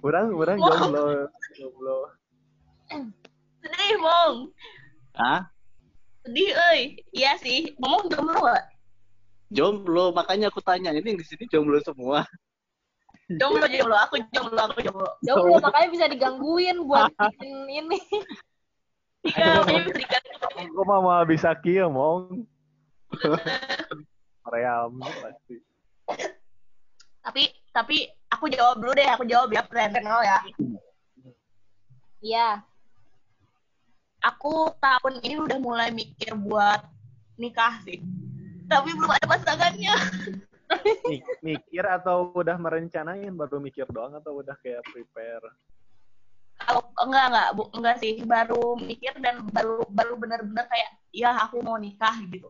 orang orang
Wow.
jomblo jomblo
sedih mong
Hah?
sedih euy iya sih ngomong jomblo gak?
Jomblo, makanya aku tanya ini yang di sini jomblo semua.
jomblo jomblo aku jomblo aku jomblo.
Jomblo makanya bisa digangguin buat bikin ini.
iya makanya bisa
mah mau bisa kia mong. Ream pasti
tapi tapi aku jawab dulu deh aku jawab ya Renal ya.
Iya.
aku tahun ini udah mulai mikir buat nikah sih tapi belum ada pasangannya.
Mik- mikir atau udah merencanain? Baru mikir doang atau udah kayak prepare?
Kalau enggak enggak bu, enggak sih. Baru mikir dan baru baru benar-benar kayak ya aku mau nikah gitu.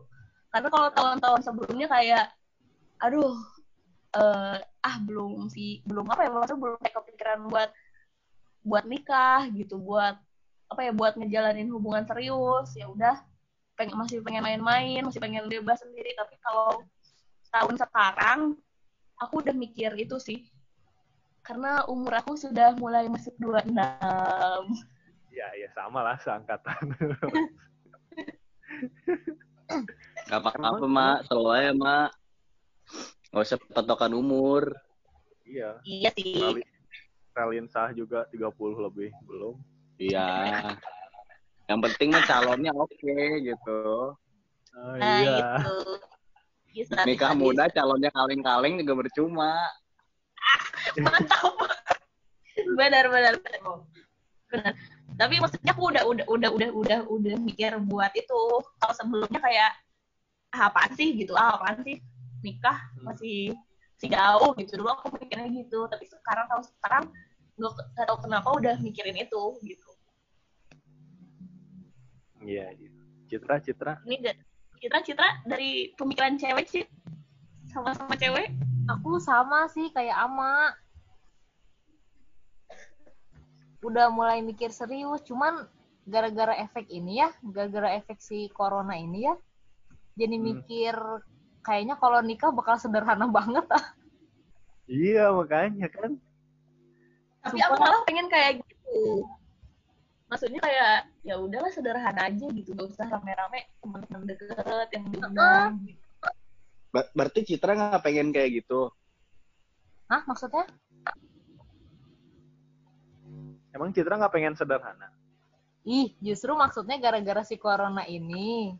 Karena kalau tahun-tahun sebelumnya kayak aduh eh ah belum sih belum apa ya maksudnya belum kayak kepikiran buat buat nikah gitu buat apa ya buat ngejalanin hubungan serius ya udah pengen masih pengen main-main masih pengen bebas sendiri tapi kalau tahun sekarang aku udah mikir itu sih karena umur aku sudah mulai masuk 26
ya ya sama lah seangkatan
Gak apa-apa, Mak. Selalu aja, Mak. Gak usah patokan umur.
iya
iya sih
Ralin sah juga 30 lebih belum
Iya. Yang penting mah calonnya oke gitu.
oh,
nah
iya.
itu Bisa,
Nikah
bisa,
muda calonnya kaleng-kaleng juga percuma.
bisa. mantap. Benar benar. Benar. Tapi maksudnya aku udah udah udah udah udah udah mikir buat itu. Kalau sebelumnya kayak ah, apaan sih? gitu. Ah, apaan sih? Nikah masih masih jauh gitu. Dulu aku mikirnya gitu. Tapi sekarang kalau sekarang nggak tahu kenapa udah mikirin itu gitu
iya iya. Citra Citra
ini Citra Citra dari pemikiran cewek sih sama-sama cewek
Aku sama sih kayak Ama. Udah mulai mikir serius, cuman gara-gara efek ini ya, gara-gara efek si corona ini ya, jadi
Hmm.
mikir kayaknya kalau nikah bakal sederhana banget ah.
iya makanya kan
tapi aku malah pengen kayak gitu maksudnya kayak ya udahlah sederhana aja gitu gak usah rame-rame teman-teman deket yang diundang gitu.
Ber- berarti Citra nggak pengen kayak gitu.
Hah, maksudnya?
emang Citra nggak pengen sederhana
Ih, justru maksudnya gara-gara si corona ini.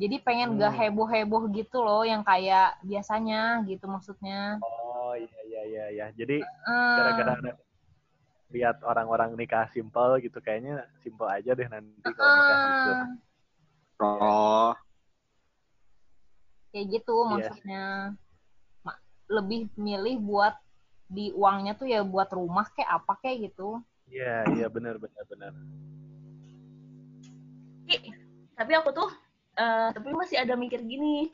Jadi pengen gak
Hmm.
heboh-heboh gitu loh, yang kayak biasanya gitu maksudnya.
oh iya iya iya iya jadi gara-gara ada lihat orang-orang nikah simpel gitu kayaknya simpel aja deh nanti kalau nikah gitu
eh,
Oh,
kayak gitu
Iya.
maksudnya. Ma- Lebih milih buat di uangnya tuh ya buat rumah kayak apa kayak gitu.
iya iya benar benar benar
tapi, aku tuh eh, tapi masih ada mikir gini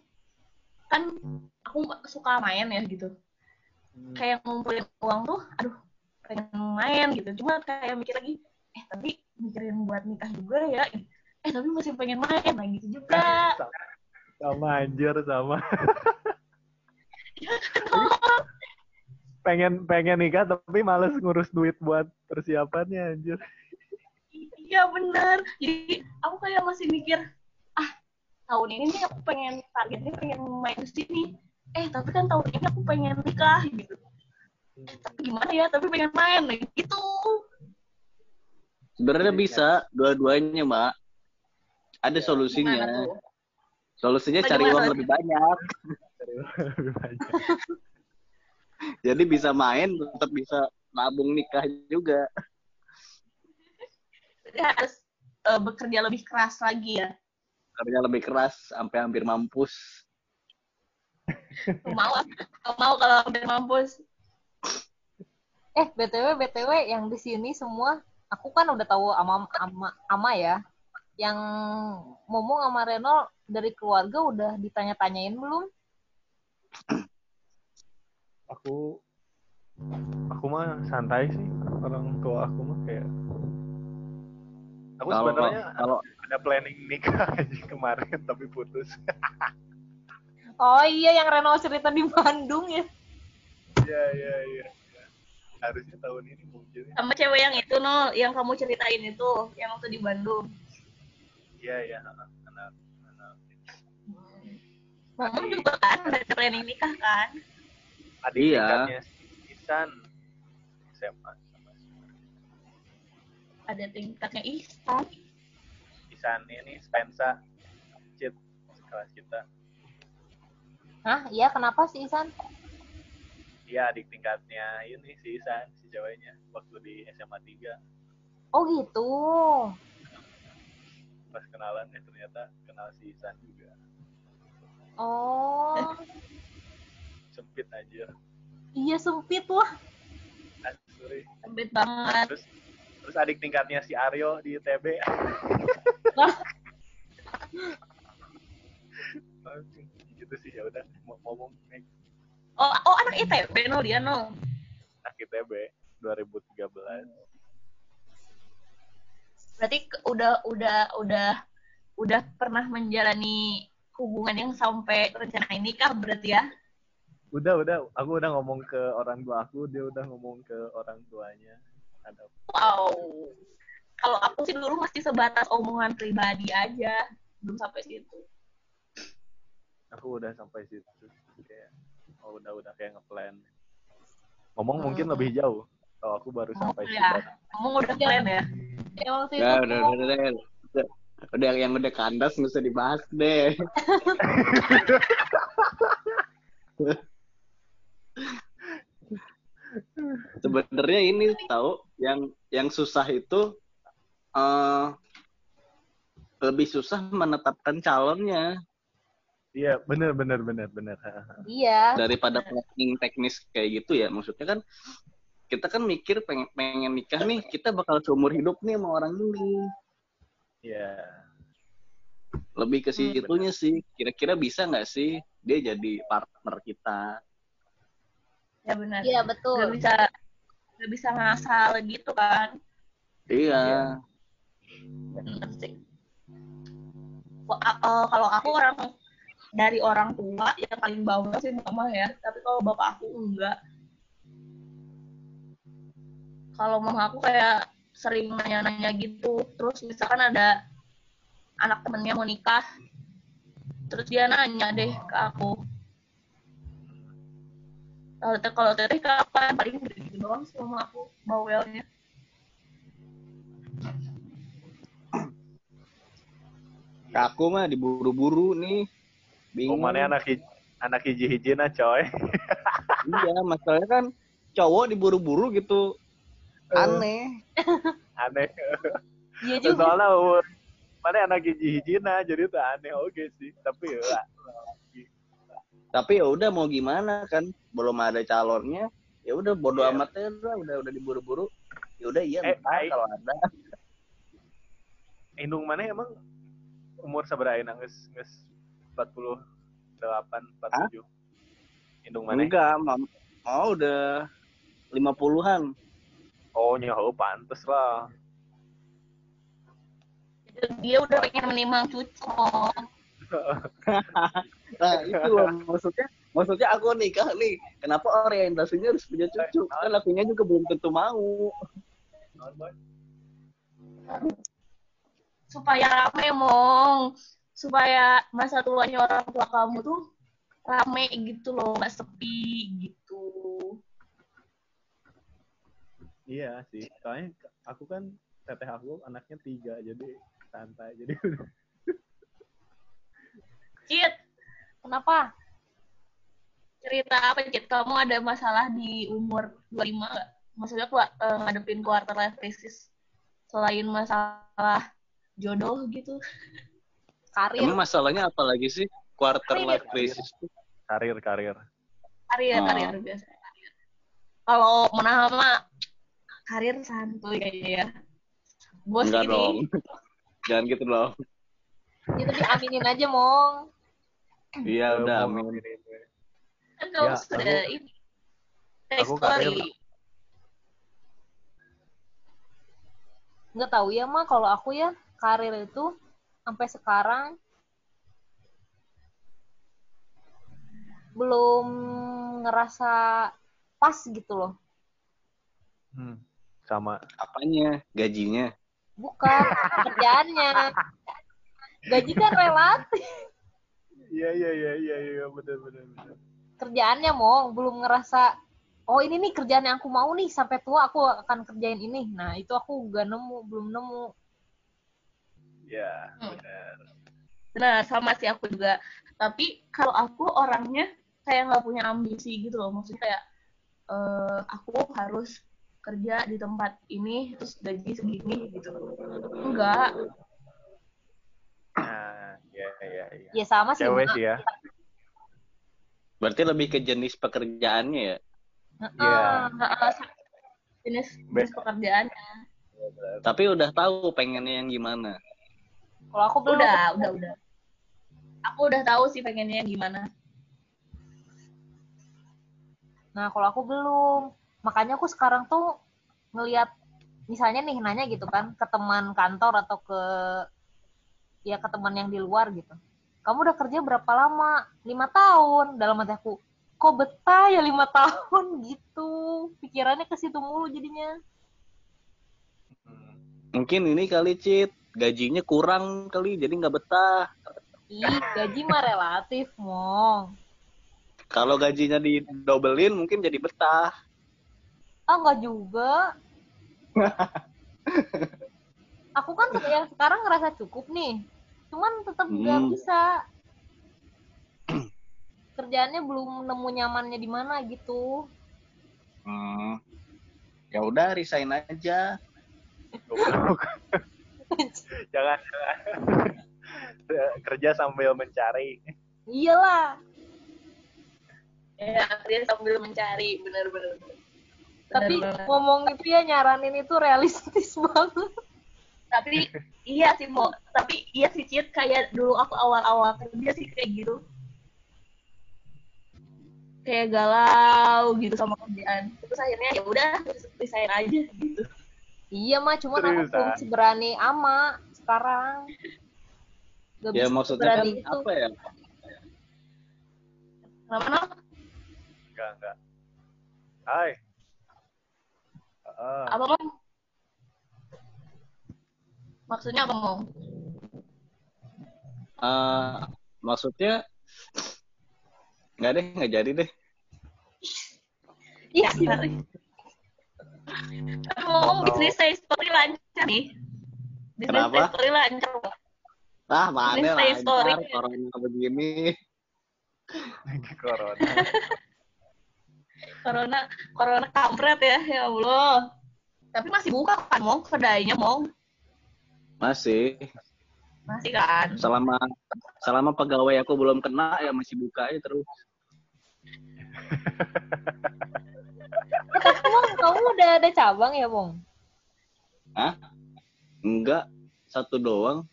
kan aku suka main ya gitu
Hmm.
kayak ngumpulin uang tuh aduh pengen main gitu cuma kayak mikir lagi eh tapi mikirin buat nikah juga ya eh tapi masih pengen main nah gitu juga
sama anjir sama pengen pengen nikah tapi males ngurus duit buat persiapannya anjir.
Iya bener. Jadi aku kayak masih mikir, ah tahun ini nih aku pengen targetnya pengen main di sini. Eh tapi kan tahun ini aku pengen nikah gitu. Eh, tapi gimana ya? Tapi pengen main gitu.
Sebenarnya bisa dua-duanya, Mbak. Ada
Gimana
solusinya. Solusinya
Apa
cari uang lebih banyak.
Lebih banyak.
Jadi bisa main, tetap bisa nabung nikah juga.
Jadi harus eh, bekerja lebih keras lagi ya.
Kerja lebih keras sampai hampir mampus.
Mau mau kalau udah mampus.
Eh, BTW, BTW yang di sini semua, aku kan udah tahu ama, ama, ama ya. Yang ngomong sama Reno dari keluarga udah ditanya-tanyain belum?
Aku aku mah santai sih orang tua aku mah kayak aku
Kalau
sebenarnya
kalau
ada planning nikah aja kemarin tapi putus.
Oh iya, yang Reno cerita di Bandung ya.
Iya iya iya. Harusnya tahun ini mungkin.
Sama cewek yang itu no, yang kamu ceritain itu, yang waktu di Bandung.
Iya iya. anak anak anak
Kamu juga kan ada planning nikah kan?
adik
Iya.
tingkatnya si Isan SMA sama
Ada tingkatnya Ihsan.
Isan ini Spensa Cit kelas kita.
Hah? Iya, kenapa sih Isan?
Iya adik tingkatnya ini si Isan si ceweknya waktu di SMA 3
Oh gitu.
pas kenalan ya ternyata kenal si Isan juga
Oh,
sempit aja
iya sempit wah.
Asli.
Sempit banget.
terus terus adik tingkatnya si Aryo di ITB gitu sih ya udah mau ngomong
Oh, oh anak ITB no dia no.
anak ITB 2013
Berarti udah udah udah udah pernah menjalani hubungan yang sampai rencana nikah berarti ya?
udah udah aku udah ngomong ke orang tua aku dia udah ngomong ke orang tuanya ada
Wow. Kalau aku sih dulu masih sebatas omongan pribadi aja, belum sampai situ.
aku udah sampai situ kayak oh udah udah kayak ngeplan ngomong mungkin
Hmm.
lebih jauh kalau aku baru
Oh,
sampai
ya. Kamu udah plan ya?
Emang sih
Ya,
itu
udah, udah, udah, udah, udah, udah yang udah kandas nggak usah dibahas deh. Sebenarnya ini tahu yang yang susah itu eh lebih susah menetapkan calonnya
iya bener bener bener bener
Iya.
daripada planning teknis kayak gitu ya. Maksudnya kan kita kan mikir pengen pengen nikah nih, kita bakal seumur hidup nih sama orang ini.
iya
lebih ke situnya sih kira-kira bisa nggak sih dia jadi partner kita
Ya benar.
Iya
Gak
betul.
bisa gak bisa ngasal gitu kan?
iya
Bener sih. Wah, eh, kalau aku orang dari orang tua yang paling bawah sih mama ya, tapi kalau bapak aku enggak. Kalau mama aku kayak sering nanya-nanya gitu, terus misalkan ada anak temennya mau nikah, terus dia nanya deh ke aku. Kalau teh kalau teteh kapan paling gitu doang sih mama aku bawelnya.
aku mah diburu-buru nih bingung.
Omannya anak hij- anak hiji-hiji nah coy.
Iya masalahnya kan cowok diburu-buru gitu. Aneh.
Aneh.
Iya juga.
soalnya umur mana anak hiji-hiji nah jadi tuh aneh. Oke sih tapi ya
tapi ya udah mau gimana kan? Belum ada calonnya ya udah bodo
Iya.
amat ya udah udah udah diburu-buru. Ya udah iya
Eh,
ntar
ai.
kalau ada.
Indung mana emang? Umur seberapa nangis nges 48 47 indung mana
enggak mau, mau udah lima puluhan
oh nyaho pantes lah
Dia udah pengen menimang cucu.
nah itu loh maksudnya Maksudnya aku nikah nih, kenapa orientasinya harus punya cucu? Kan akunya juga belum tentu mau.
supaya rame mong supaya masa tuanya orang tua kamu tuh rame gitu loh nggak sepi gitu
Iya sih, soalnya aku kan teteh aku anaknya tiga, jadi santai. Jadi
Cit
Kenapa?
cerita apa Cit kamu ada masalah di umur 25 nggak maksudnya ku, eh, ngadepin quarter life crisis selain masalah jodoh gitu
Karir.
Emang masalahnya apa lagi sih? Quarter
Karir.
life crisis.
karir karir.
karir
Oh.
karir biasa kalau menang mah karir santuy kayaknya ya bos
Enggak
ini
dong. Jangan gitu dong.
Ya, tapi aminin aja, Mong.
Iya udah, amin.
kan kamu
Ya,
sudah
aku-
ini
aku karir.
Nggak tahu ya, mah kalau aku ya, karir itu sampai sekarang belum ngerasa pas gitu loh.
Hmm, sama.
Apanya? Gajinya?
Bukan kerjaannya. Gaji kan relatif.
Iya iya iya iya iya benar benar benar.
Kerjaannya mau belum ngerasa oh ini nih kerjaan yang aku mau nih sampai tua aku akan kerjain ini. Nah, itu aku gak nemu, belum nemu.
Iya
Hmm.
benar.
Nah, sama sih aku juga. Tapi kalau aku orangnya kayak nggak punya ambisi gitu loh. Maksudnya kayak eh, aku harus kerja di tempat ini terus gaji segini gitu. Enggak.
Nah, iya iya iya.
Ya sama sih.
Cewek sih ya.
Berarti lebih ke jenis pekerjaannya ya?
Iya.
Heeh, jenis jenis pekerjaannya.
Tapi udah tahu pengennya yang gimana.
Kalau aku belum.
Udah, udah, udah. Aku udah tahu sih pengennya gimana.
Nah, kalau aku belum. Makanya aku sekarang tuh ngelihat misalnya nih nanya gitu kan ke teman kantor atau ke ya ke teman yang di luar gitu. Kamu udah kerja berapa lama? Lima tahun. Dalam hati aku, kok betah ya lima tahun gitu. Pikirannya ke situ mulu jadinya.
Mungkin ini kali Cit, gajinya kurang kali jadi nggak betah.
Ih, gaji mah relatif, Mong.
Kalau gajinya didobelin mungkin jadi betah.
Ah, enggak juga. Aku kan yang sekarang ngerasa cukup nih. Cuman tetap nggak
Hmm.
bisa. Kerjaannya belum nemu nyamannya di mana gitu.
Hmm. Ya udah resign aja.
jangan jangan. Kerja sambil mencari.
Iyalah.
Ya, dia sambil mencari, bener-bener.
Tapi
Bener-bener.
ngomong itu ya nyaranin itu realistis banget.
tapi iya sih mau tapi iya sih Cit kayak dulu aku awal-awal kerja sih kayak gitu kayak galau gitu sama kerjaan terus akhirnya ya udah resign aja gitu
Iya mah, cuman aku belum seberani ama sekarang. Gak
Ya maksudnya kan
itu.
apa ya?
kenapa?
Enggak enggak. Hai. Heeh.
apa mau maksudnya apa mau
Eh, maksudnya nggak deh, nggak jadi deh.
iya mau bisnis saya story lancar nih bisnis
Kenapa?
saya story lancar.
Ah, mana
Ini stay story.
lancar corona begini.
Corona.
corona corona kampret ya ya Allah tapi masih buka kan mau kedainya mau
Masih.
masih kan
Selama selama pegawai aku belum kena ya masih buka aja terus.
Tapi Mong, kamu udah ada cabang ya, Bong?
Hah? Enggak, satu doang.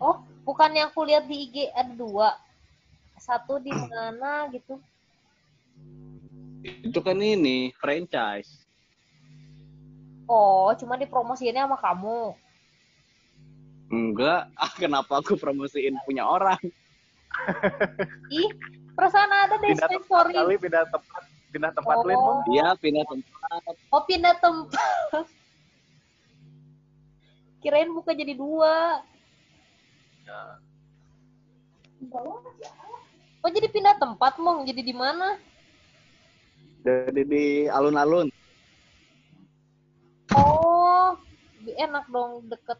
Oh, bukan yang aku lihat di IG ada dua. Satu di mana gitu.
Itu kan ini franchise.
Oh, cuma dipromosiinnya sama kamu.
Enggak, ah kenapa aku promosiin punya orang?
Ih, Perasaan ada deh
Pindah
space
tempat
for
kali, pindah tempat, pindah tempat
Oh.
Lin, Mong.
Dia pindah tempat.
Oh pindah tempat. Kirain buka jadi dua.
Nah,
Oh jadi pindah tempat mong? Jadi di mana?
Jadi di alun-alun.
Oh, lebih enak dong deket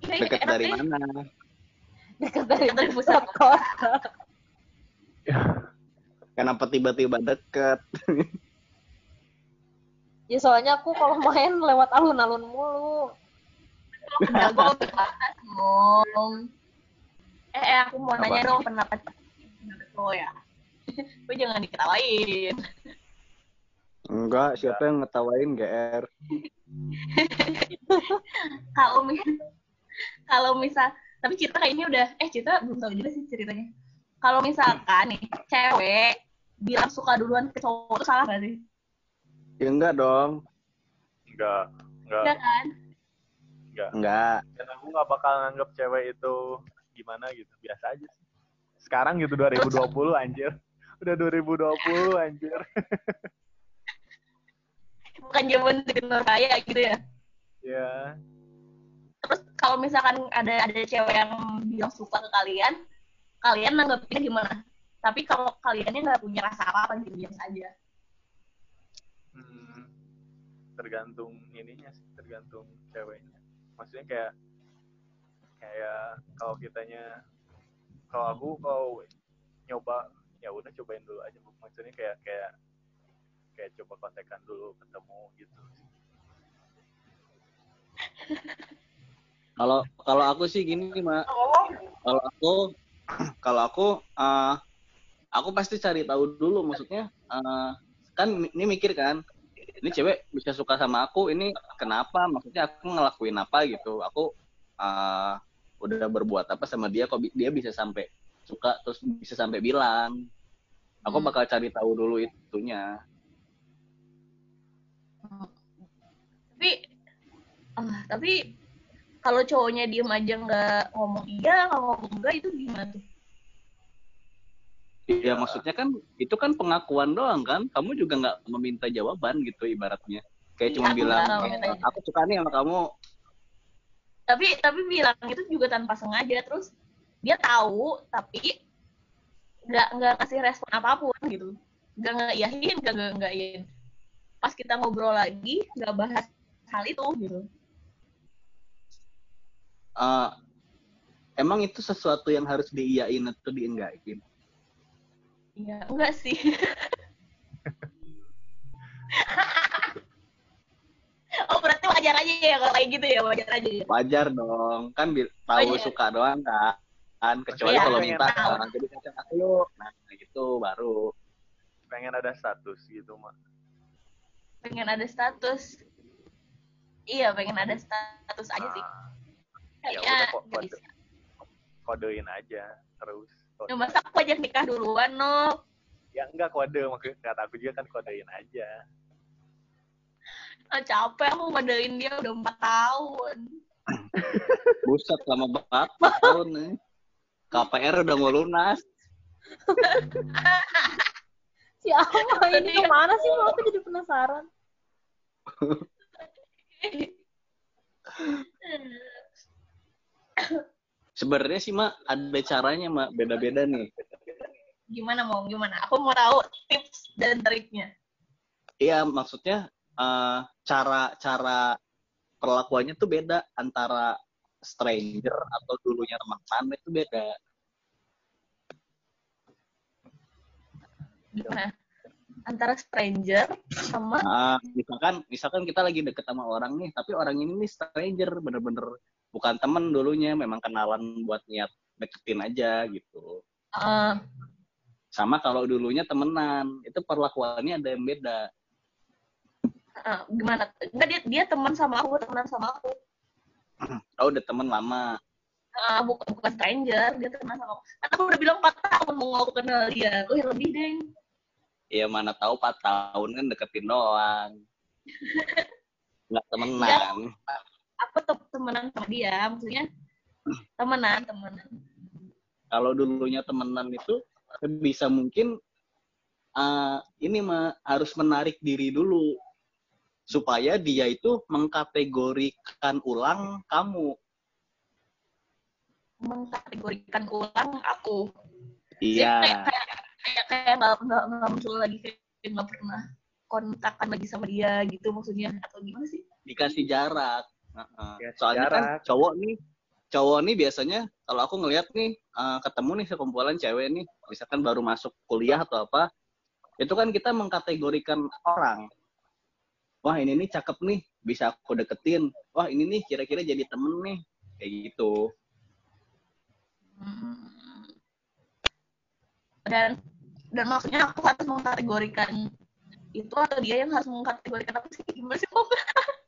Iya,
Dekat
enak
dari mana?
deket dari
pusat.
kota.
Kenapa tiba-tiba deket?
Ya soalnya aku kalau main lewat alun-alun mulu.
Dong. Eh, eh, aku mau
Apa?
nanya dong pendapat lo ya. Gue jangan diketawain.
Enggak, siapa yang ngetawain GR?
Kalau misal, kalau misal, tapi Citra kayaknya udah, eh Citra belum tahu juga sih ceritanya. Kalau misalkan nih, cewek bilang suka duluan ke cowok itu salah gak sih?
Ya enggak dong.
enggak, enggak,
Enggak kan?
enggak.
Enggak.
Dan aku nggak bakal nganggap cewek itu gimana gitu, biasa aja sih. Sekarang gitu 2020 anjir. Udah 2020 anjir.
Bukan zaman dikenal kaya gitu ya.
Ya,
Terus kalau misalkan ada ada cewek yang bilang suka ke kalian, kalian nanggepinnya gimana? Tapi kalau kaliannya nggak punya rasa apa-apa gitu biasa aja.
hmm, tergantung ininya sih, tergantung ceweknya. Maksudnya kayak kayak kalau kitanya kalau aku kalau nyoba ya udah cobain dulu aja maksudnya kayak kayak kayak coba kontekan dulu ketemu gitu
Kalau kalau aku sih gini, Mak. Kalau aku kalau aku eh, aku pasti cari tahu dulu maksudnya eh, kan ini mikir kan ini cewek bisa suka sama aku ini kenapa maksudnya aku ngelakuin apa gitu. Aku eh, udah berbuat apa sama dia kok bi- dia bisa sampai suka terus bisa sampai bilang. Aku
Hmm.
bakal cari tahu dulu itunya.
Tapi, ah, tapi kalau cowoknya diem aja nggak ngomong iya, nggak ngomong enggak itu gimana tuh?
ya maksudnya kan itu kan pengakuan doang kan kamu juga nggak meminta jawaban gitu ibaratnya kayak
Iya,
cuma
aku
bilang "Eh, aku suka nih sama kamu
Tapi tapi bilang itu juga tanpa sengaja terus dia tahu tapi nggak nggak kasih respon apa pun gitu, nggak ngeiyahin, nggak nggak ngeiyahin. Pas kita ngobrol lagi nggak bahas hal itu gitu.
Eh, emang itu sesuatu yang harus diiyain atau dienggakin
Iya, enggak sih. oh berarti wajar aja ya kalau kayak gitu ya wajar aja ya.
wajar dong kan tahu
Wajar.
suka doang kan kan kecuali
Iya,
kalau minta. "Ah, jadi pacar aku yuk nah gitu baru
pengen ada status gitu mah
Pengen ada status. Iya pengen ada status aja sih.
Ya udah kok kode, kodein aja terus
Ya, masa aku ajak nikah duluan no?
ya enggak kode maksud kata aku juga kan kodein aja
Ah, capek aku ngodein dia udah empat tahun.
buset lama banget empat tahun nih KPR udah mau lunas
Si Ama ini ke mana sih? Mau aku jadi penasaran.
sebenarnya sih mak ada caranya mak beda-beda nih
gimana mau gimana? Aku mau tahu tips dan triknya.
iya maksudnya eh, cara cara perlakuannya tuh beda antara stranger atau dulunya teman-teman itu beda
Gimana? Antara stranger sama
Nah, misalkan misalkan kita lagi deket sama orang nih, tapi orang ini nih stranger, bener-bener bukan temen dulunya, memang kenalan buat niat deketin aja gitu.
eh,
Sama kalau dulunya temenan, itu perlakuannya ada yang beda.
eh, gimana? Enggak dia dia teman sama aku, teman sama aku.
Oh, udah temen lama.
Ah, bukan bukan stranger, dia teman sama aku. Kan aku udah bilang 4 tahun mau aku kenal dia. Tuh lebih deh.
Ya mana tahu 4 tahun kan deketin doang. Nggak temenan.
Aku tuh temenan sama dia, maksudnya temenan, temenan.
Kalau dulunya temenan itu sebisa mungkin uh, ini mah harus menarik diri dulu supaya dia itu mengkategorikan ulang kamu.
Mengkategorikan ulang aku.
Iya.
Kayak kayak kayak kayak nggak nggak nggak muncul lagi kayak nggak pernah kontakkan lagi sama dia gitu maksudnya atau gimana sih?
Dikasih jarak. Uh-uh.
Dikasih
Soalnya kan cowok nih, cowok nih biasanya kalau aku ngelihat nih uh, ketemu nih sekumpulan cewek nih, misalkan baru masuk kuliah atau apa, itu kan kita mengkategorikan orang. Wah ini nih cakep nih, bisa aku deketin. Wah ini nih kira-kira jadi temen nih, kayak gitu.
Hmm. Dan dan maksudnya aku harus mengkategorikan itu atau dia yang harus mengkategorikan aku sih gimana sih?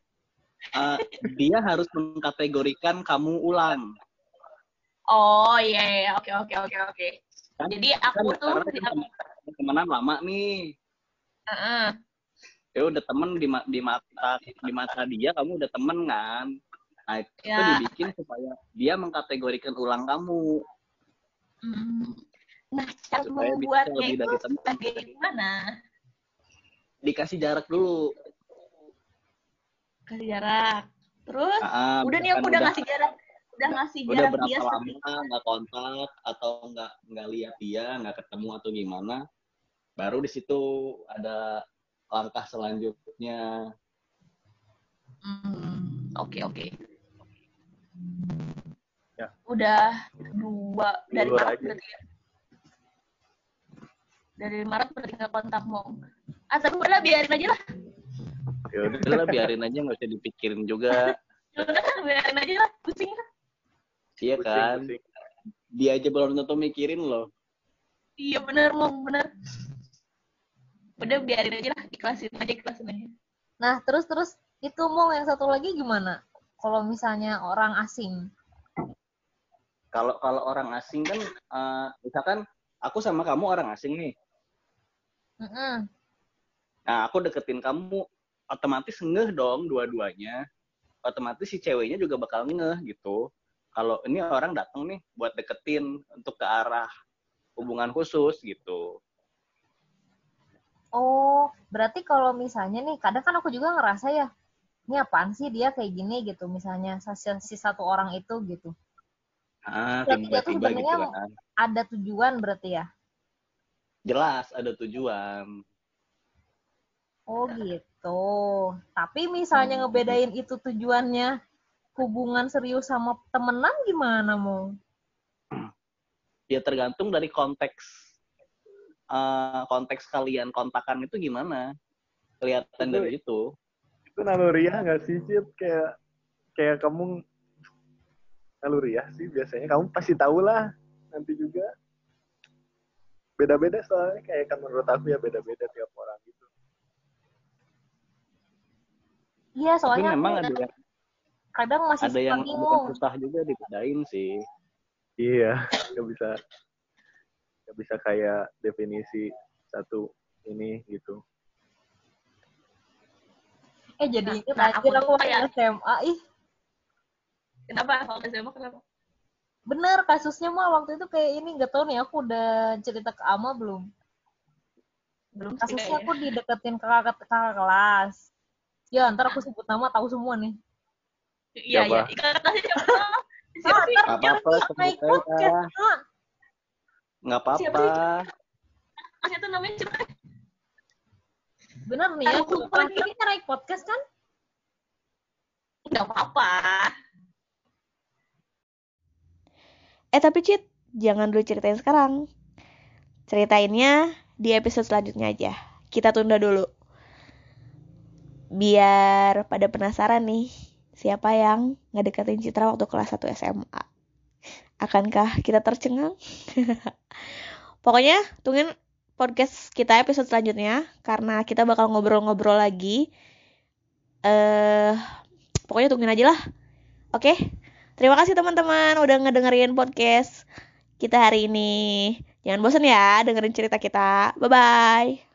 Uh, dia harus mengkategorikan kamu ulang.
Oh iya iya oke oke oke oke.
Kan,
Jadi aku
kan
tuh
karena kita tem- temenan lama nih.
Heeh.
Ya udah temen di, ma- di mata di mata dia kamu udah temen kan. Nah itu
Ya.
dibikin supaya dia mengkategorikan ulang kamu.
Hmm. Nah, cara
Supaya bisa
membuatnya
lebih
itu
dari
gimana?
Dikasih jarak dulu.
Kasih jarak. Terus
Ah,
udah nih aku udah ngasih jarak, udah ngasih
udah
jarak
berapa
dia
lama nggak kontak atau nggak nggak lihat dia nggak ketemu atau gimana baru di situ ada langkah selanjutnya
Hmm, oke oke.
Ya.
Udah dua dari
Dua
Maret
aja.
berarti ya. Dari Maret berarti nggak kontak mau. Ah tapi udah biarin aja lah.
Ya udah.
biarin aja nggak usah dipikirin juga
Udah biarin aja lah. Pusing lah.
iya kan
pusing.
dia aja belum tentu mikirin loh
Iya bener mau bener. Udah biarin aja lah. Ikhlasin aja ikhlasin aja.
Nah, terus terus itu mau yang satu lagi gimana? Kalau misalnya orang asing.
kalau kalau orang asing kan eh, misalkan aku sama kamu orang asing nih
Mm-mm.
nah aku deketin kamu otomatis ngeh dong dua-duanya. Otomatis si ceweknya juga bakal ngeh gitu. Kalau ini orang datang nih buat deketin untuk ke arah hubungan khusus gitu.
Oh, berarti kalau misalnya nih, kadang kan aku juga ngerasa ya, ini apaan sih dia kayak gini? gitu, misalnya si, si satu orang itu gitu.
ah
Berarti dia tuh
gitu
sebenarnya
kan.
Ada tujuan berarti ya?
jelas ada tujuan
Oh gitu. Tapi misalnya ngebedain itu tujuannya hubungan serius sama temenan gimana mau?
ya tergantung dari konteks eh, konteks kalian kontakan itu gimana kelihatan
Itu-
dari itu
Itu naluriah nggak sih, Cip? Kayak kayak kamu naluriah sih biasanya. Kamu pasti tahu lah nanti juga. Beda-beda soalnya kayak kan menurut aku ya beda-beda tiap orang gitu.
Iya,
tapi
soalnya
memang
aku
ada yang
kadang masih
ada yang
bingung.
susah juga dibedain sih
Iya, nggak bisa nggak bisa kayak definisi satu ini gitu.
Eh jadi
Nah, aku
anjir aku waktu
kayak-
SMA ih
Kenapa? Kalau SMA kenapa?
bener kasusnya mah waktu itu kayak ini nggak tahu nih aku udah cerita ke Ama belum
Belum
kasusnya aku dideketin ke kakak, kakak kelas ya ntar aku sebut nama tahu semua nih
Iya, iya.
Siapa?
Kasih siapa? Siapa
Nggak apa-apa, sebut aja. Nggak
Siapa
apa-apa
Kasih tuh namanya siapa?
bener nih ya terakhir
ini.
kita naik podcast kan
Enggak apa-apa.
Eh tapi Cit, jangan dulu ceritain sekarang. Ceritainnya di episode selanjutnya aja. Kita tunda dulu. Biar pada penasaran nih, siapa yang ngedeketin Citra waktu kelas 1 SMA. Akankah kita tercengang? Pokoknya tungguin podcast kita episode selanjutnya karena kita bakal ngobrol-ngobrol lagi. Eh, pokoknya tungguin aja lah. Oke? Terima kasih teman-teman udah ngedengerin podcast kita hari ini. Jangan bosan ya dengerin cerita kita. Bye-bye.